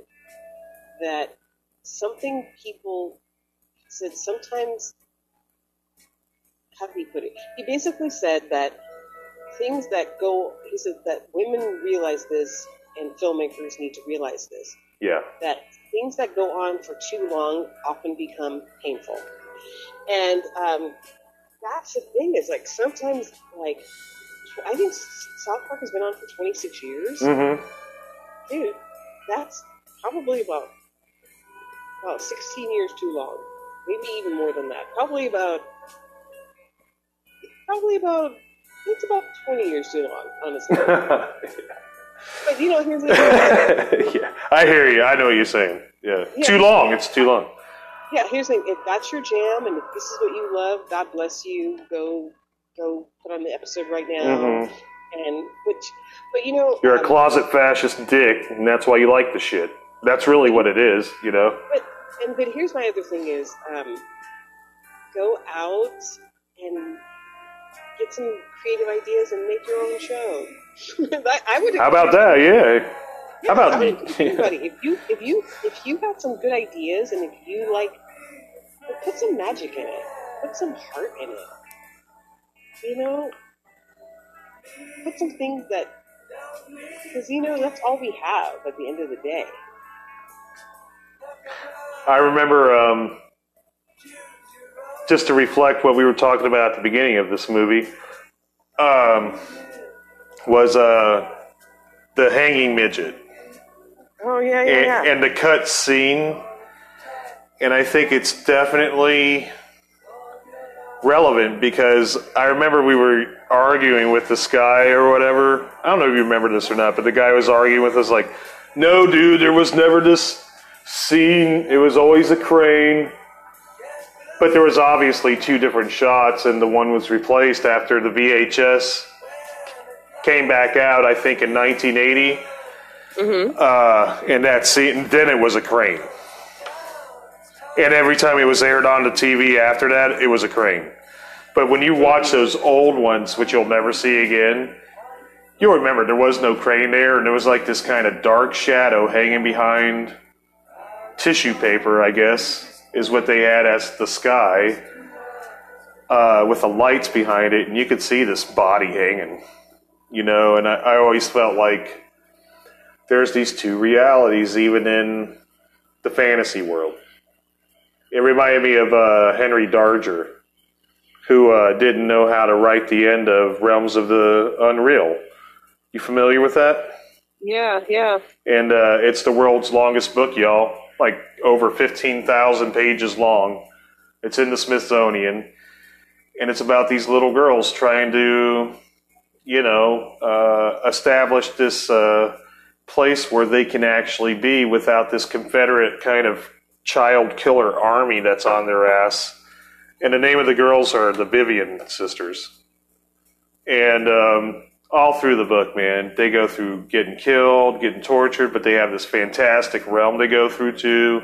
that something people said sometimes how do he put it? He basically said that things that go he said that women realize this and filmmakers need to realize this yeah that things that go on for too long often become painful. And um, that's the thing is like sometimes like I think South Park has been on for 26 years. hmm Dude, that's probably about about 16 years too long. Maybe even more than that. Probably about probably about it's about 20 years too long, honestly. *laughs* but you know, here's *laughs* yeah i hear you i know what you're saying yeah. Yeah. too long it's too long Yeah, here's the thing. If that's your jam and if this is what you love, God bless you. Go go put on the episode right now. Mhm. And which but you know you're a um, closet fascist dick and that's why you like the shit that's really what it is you know But and but here's my other thing is um, go out and get some creative ideas and make your own show. *laughs* I, I would. how about that yeah how about I everybody *laughs* if you if you if you got some good ideas and if you like, put some magic in it, put some heart in it. You know, put some things that because you know that's all we have at the end of the day. I remember, um, just to reflect what we were talking about at the beginning of this movie, um, was uh, the hanging midget. Oh yeah, yeah, and, yeah. and the cut scene. And I think it's definitely relevant because I remember we were arguing with this guy or whatever. I don't know if you remember this or not, but the guy was arguing with us like, "No, dude, there was never this scene. It was always a crane." But there was obviously two different shots, and the one was replaced after the VHS came back out. I think in 1980. Uh, and that scene, then it was a crane. And every time it was aired on the TV after that, it was a crane. But when you watch those old ones, which you'll never see again, you'll remember there was no crane there, and there was like this kind of dark shadow hanging behind tissue paper, I guess, is what they had as the sky, uh, with the lights behind it, and you could see this body hanging, you know. And I, I always felt like there's these two realities, even in the fantasy world. It reminded me of uh, Henry Darger, who uh, didn't know how to write the end of Realms of the Unreal. You familiar with that? yeah, yeah. And uh, it's the world's longest book, y'all. Like over 15,000 pages long. It's in the Smithsonian. And it's about these little girls trying to, you know, uh, establish this uh, place where they can actually be without this Confederate kind of child killer army that's on their ass. And the name of the girls are the Vivian sisters. And um, all through the book, man, they go through getting killed, getting tortured, but they have this fantastic realm they go through too.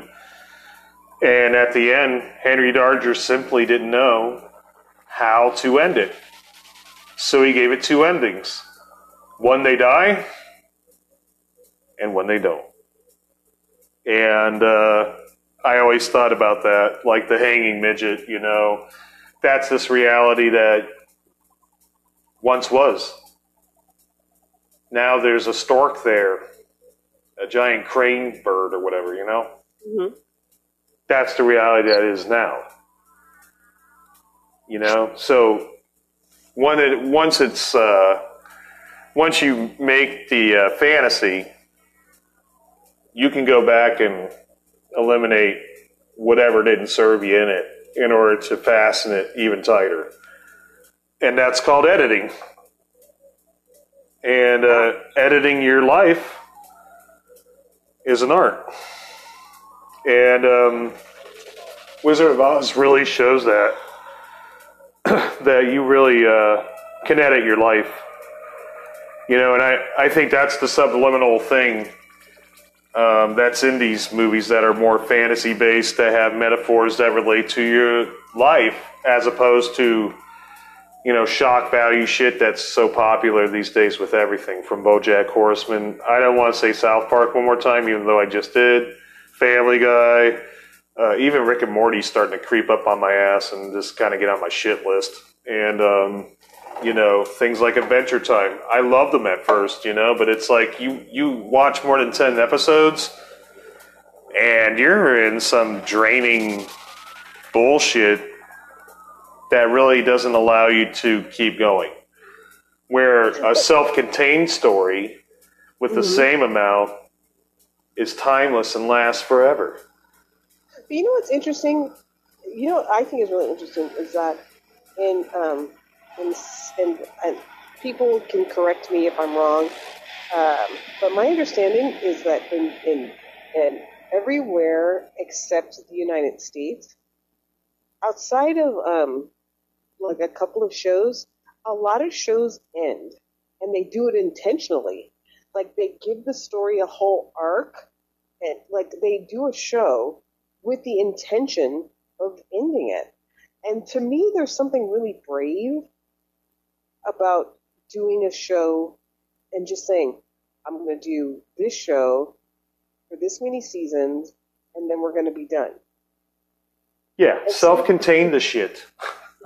And at the end, Henry Darger simply didn't know how to end it. So he gave it two endings. One they die, and one they don't. And uh, I always thought about that, like the hanging midget, you know. That's this reality that once was. Now there's a stork there, a giant crane bird or whatever, you know? Mhm. That's the reality that is now. You know? So it, once it's, uh, once you make the uh, fantasy, you can go back and eliminate whatever didn't serve you in it in order to fasten it even tighter. And that's called editing. And uh, editing your life is an art. And um, Wizard of Oz really shows that *clears throat* that you really uh, can edit your life. You know, and I, I think that's the subliminal thing um, that's in these movies that are more fantasy based, that have metaphors that relate to your life, as opposed to, you know, shock value shit that's so popular these days with everything from BoJack Horseman. I don't want to say South Park one more time, even though I just did. Family Guy, uh, even Rick and Morty's starting to creep up on my ass and just kind of get on my shit list. And um, you know things like Adventure Time. I loved them at first, you know, but it's like you you watch more than ten episodes, and you're in some draining bullshit that really doesn't allow you to keep going. Where a self-contained story with the same amount is timeless and lasts forever. But you know what's interesting? You know what I think is really interesting is that in um, in, and and people can correct me if I'm wrong, um, but my understanding is that in in in everywhere except the United States, outside of um, like a couple of shows, a lot of shows end, and they do it intentionally. Like they give the story a whole arc, and like they do a show with the intention of ending it. And to me, there's something really brave about doing a show and just saying, I'm going to do this show for this many seasons, and then we're going to be done. Yeah, self-contained the shit.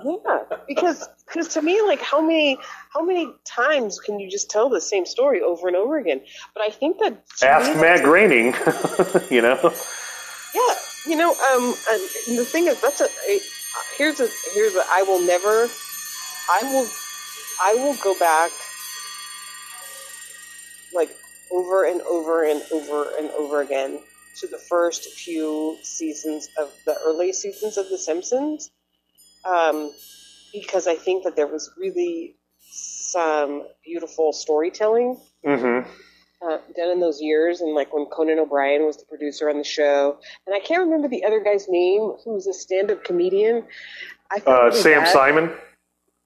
Yeah, because because to me, like how many how many times can you just tell the same story over and over again? But I think that Ask me, Matt Groening, *laughs* you know. Yeah, you know, um, and the thing is, that's a, a here's a here's a I will never, I will, I will go back like over and over and over and over again to the first few seasons of the early seasons of The Simpsons, um, because I think that there was really some beautiful storytelling Mm-hmm. Uh, done in those years, and like when Conan O'Brien was the producer on the show, and I can't remember the other guy's name, who was a stand-up comedian. I Uh, Sam bad. Simon.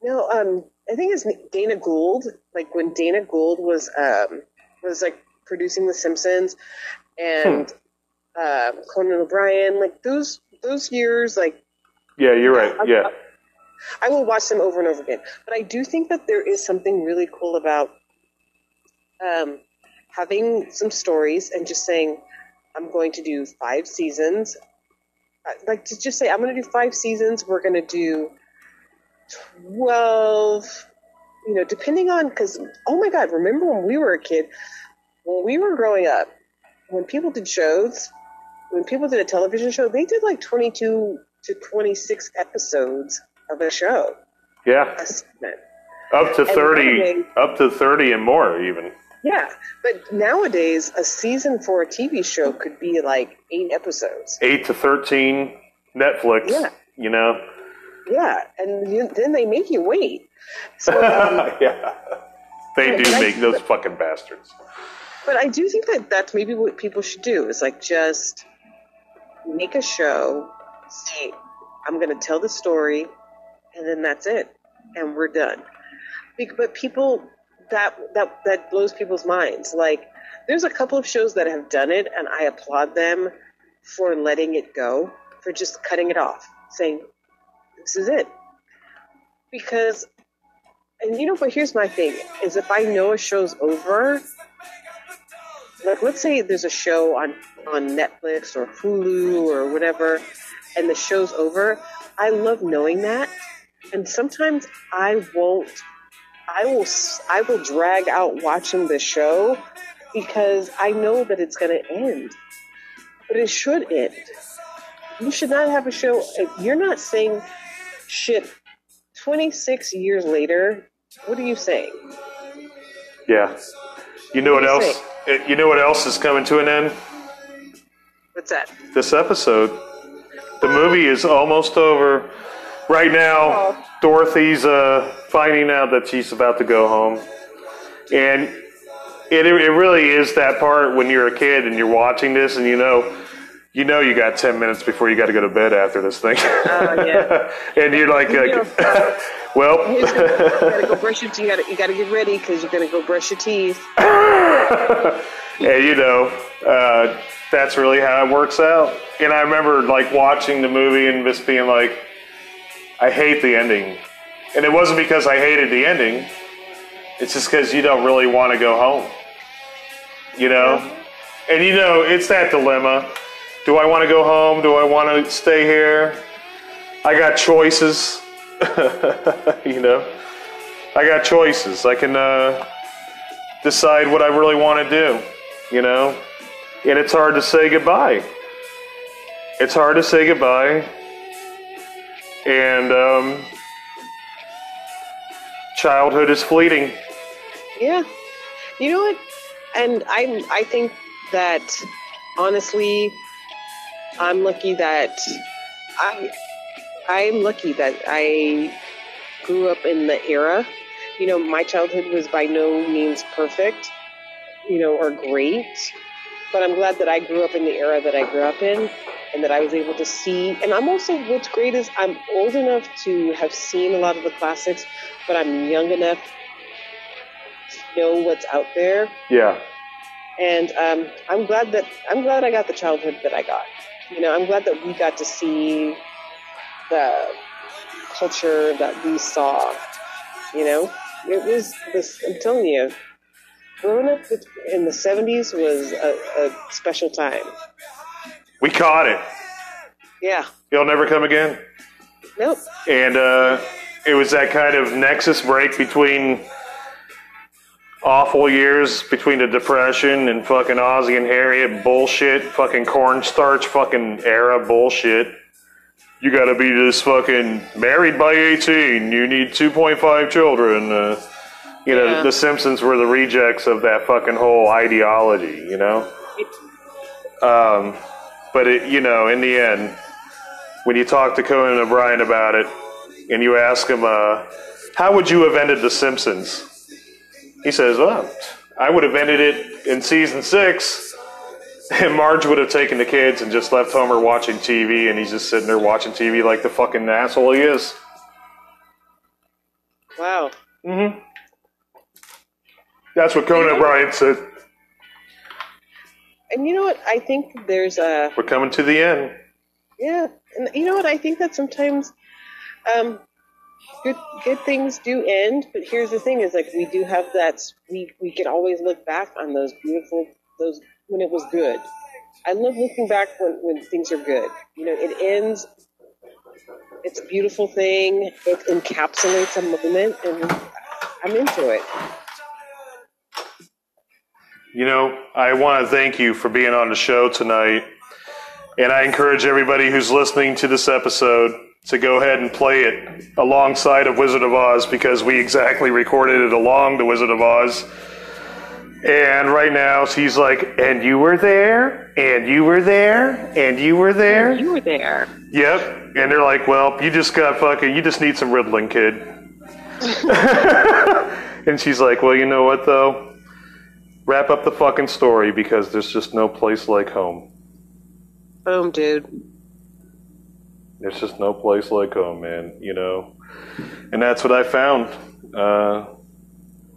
No, um, I think it's Dana Gould. Like when Dana Gould was um was like producing The Simpsons, and um, Conan O'Brien, like those those years, like Yeah, you're right. Yeah. I will watch them over and over again. But I do think that there is something really cool about um, having some stories and just saying, I'm going to do five seasons. Uh, Like to just say, I'm going to do five seasons. We're going to do 12, you know, depending on, because, oh my God, remember when we were a kid, when we were growing up, when people did shows, when people did a television show, they did like 22 to 26 episodes of a show. Yeah. A. Up to And 30, nowadays- up to 30 and more even. Yeah, but nowadays a season for a TV show could be like eight episodes. 8 to 13 Netflix, Yeah. you know. Yeah, and then they make you wait. So, um, *laughs* yeah. They do make those fucking bastards. but I do think that that's maybe what people should do is like just make a show, say I'm going to tell the story, and then that's it, and we're done. But people that that that blows people's minds. Like there's a couple of shows that have done it, and I applaud them for letting it go, for just cutting it off, saying this is it. Because, and you know, but here's my thing: is if I know a show's over, like let's say there's a show on on Netflix or Hulu or whatever, and the show's over, I love knowing that, and sometimes I won't. I will I will drag out watching the show because I know that it's going to end, but it should end. You should not have a show. You're not saying shit. Twenty six years later, what are you saying? Yeah. You know what What you else? uh, You know what else is coming to an end? What's that? This episode. The movie is almost over. Right now, Oh. Dorothy's uh, finding out that she's about to go home. And it, it really is that part when you're a kid and you're watching this and you know you know you got 10 minutes before you got to go to bed after this thing. Oh, yeah. *laughs* and you're like, You uh, *laughs* well, you gotta go *laughs* brush your teeth. You gotta, you gotta get ready because you're gonna go brush your teeth. and you know, uh, that's really how it works out. And I remember like watching the movie and just being like, I hate the ending. And it wasn't because I hated the ending. It's just because you don't really want to go home. You know? And you know, it's that dilemma. Do I want to go home? Do I want to stay here? I got choices. *laughs* you know? I got choices. I can uh, decide what I really want to do, you know? And it's hard to say goodbye. It's hard to say goodbye. And um, childhood is fleeting. Yeah. You know what? And I I think that honestly, I'm lucky that I I'm lucky that I grew up in the era. You know, my childhood was by no means perfect, you know, or great. But I'm glad that I grew up in the era that I grew up in and that I was able to see. And I'm also, what's great is I'm old enough to have seen a lot of the classics, but I'm young enough to know what's out there. Yeah. And um, I'm glad that I'm glad I got the childhood that I got. You know, I'm glad that we got to see the culture that we saw. You know, it was this. I'm telling you, growing up in the '70s was a, a special time. We caught it. Yeah. You'll never come again. Nope. And uh, it was that kind of nexus break between awful years between the depression and fucking Ozzie and Harriet bullshit, fucking cornstarch fucking era bullshit. You gotta be this fucking married by 18. You need 2.5 children. Uh, You know, Yeah. the Simpsons were the rejects of that fucking whole ideology. You know. Um, but it, you know, in the end, when you talk to Conan O'Brien about it, and you ask him, uh, "How would you have ended The Simpsons?" He says, "Well, I would have ended it in season six, *laughs* and Marge would have taken the kids and just left Homer watching TV, and he's just sitting there watching TV like the fucking asshole he is." Wow. Mm-hmm. That's what Conan O'Brien said. And you know what? I think there's a We're coming to the end. yeah. And you know what? I think that sometimes um, good good things do end. But here's the thing: is like we do have that. We we can always look back on those beautiful those when it was good. I love looking back when when things are good. You know, it ends. It's a beautiful thing. It encapsulates a moment, and I'm into it. You know, I want to thank you for being on the show tonight. And I encourage everybody who's listening to this episode to go ahead and play it alongside of Wizard of Oz because we exactly recorded it along the Wizard of Oz. And right now he's like, and you were there, and you were there, and you were there. You were there. Yep. And they're like, well, you just got fucking, you just need some Riddling, kid. *laughs* and she's like, well, you know what, though? Wrap up the fucking story because there's just no place like home. Boom, dude. There's just no place like home, man, you know? And that's what I found. Uh,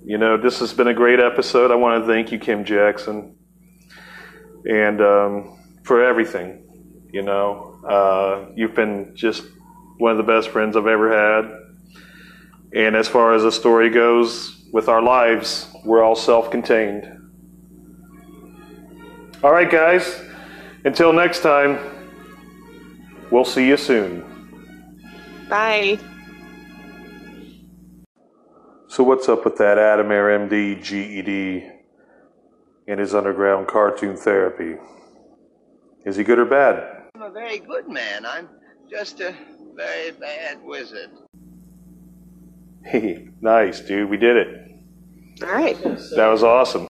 you know, this has been a great episode. I want to thank you, Kim Jackson, and um, for everything. You know, uh, you've been just one of the best friends I've ever had. And as far as the story goes, with our lives, we're all self contained. All right, guys, until next time, we'll see you soon. Bye. So what's up with that Adam Air MD GED and his underground cartoon therapy? Is he good or bad? I'm a very good man. I'm just a very bad wizard. Hey, *laughs* nice, dude. We did it. All right. That was awesome.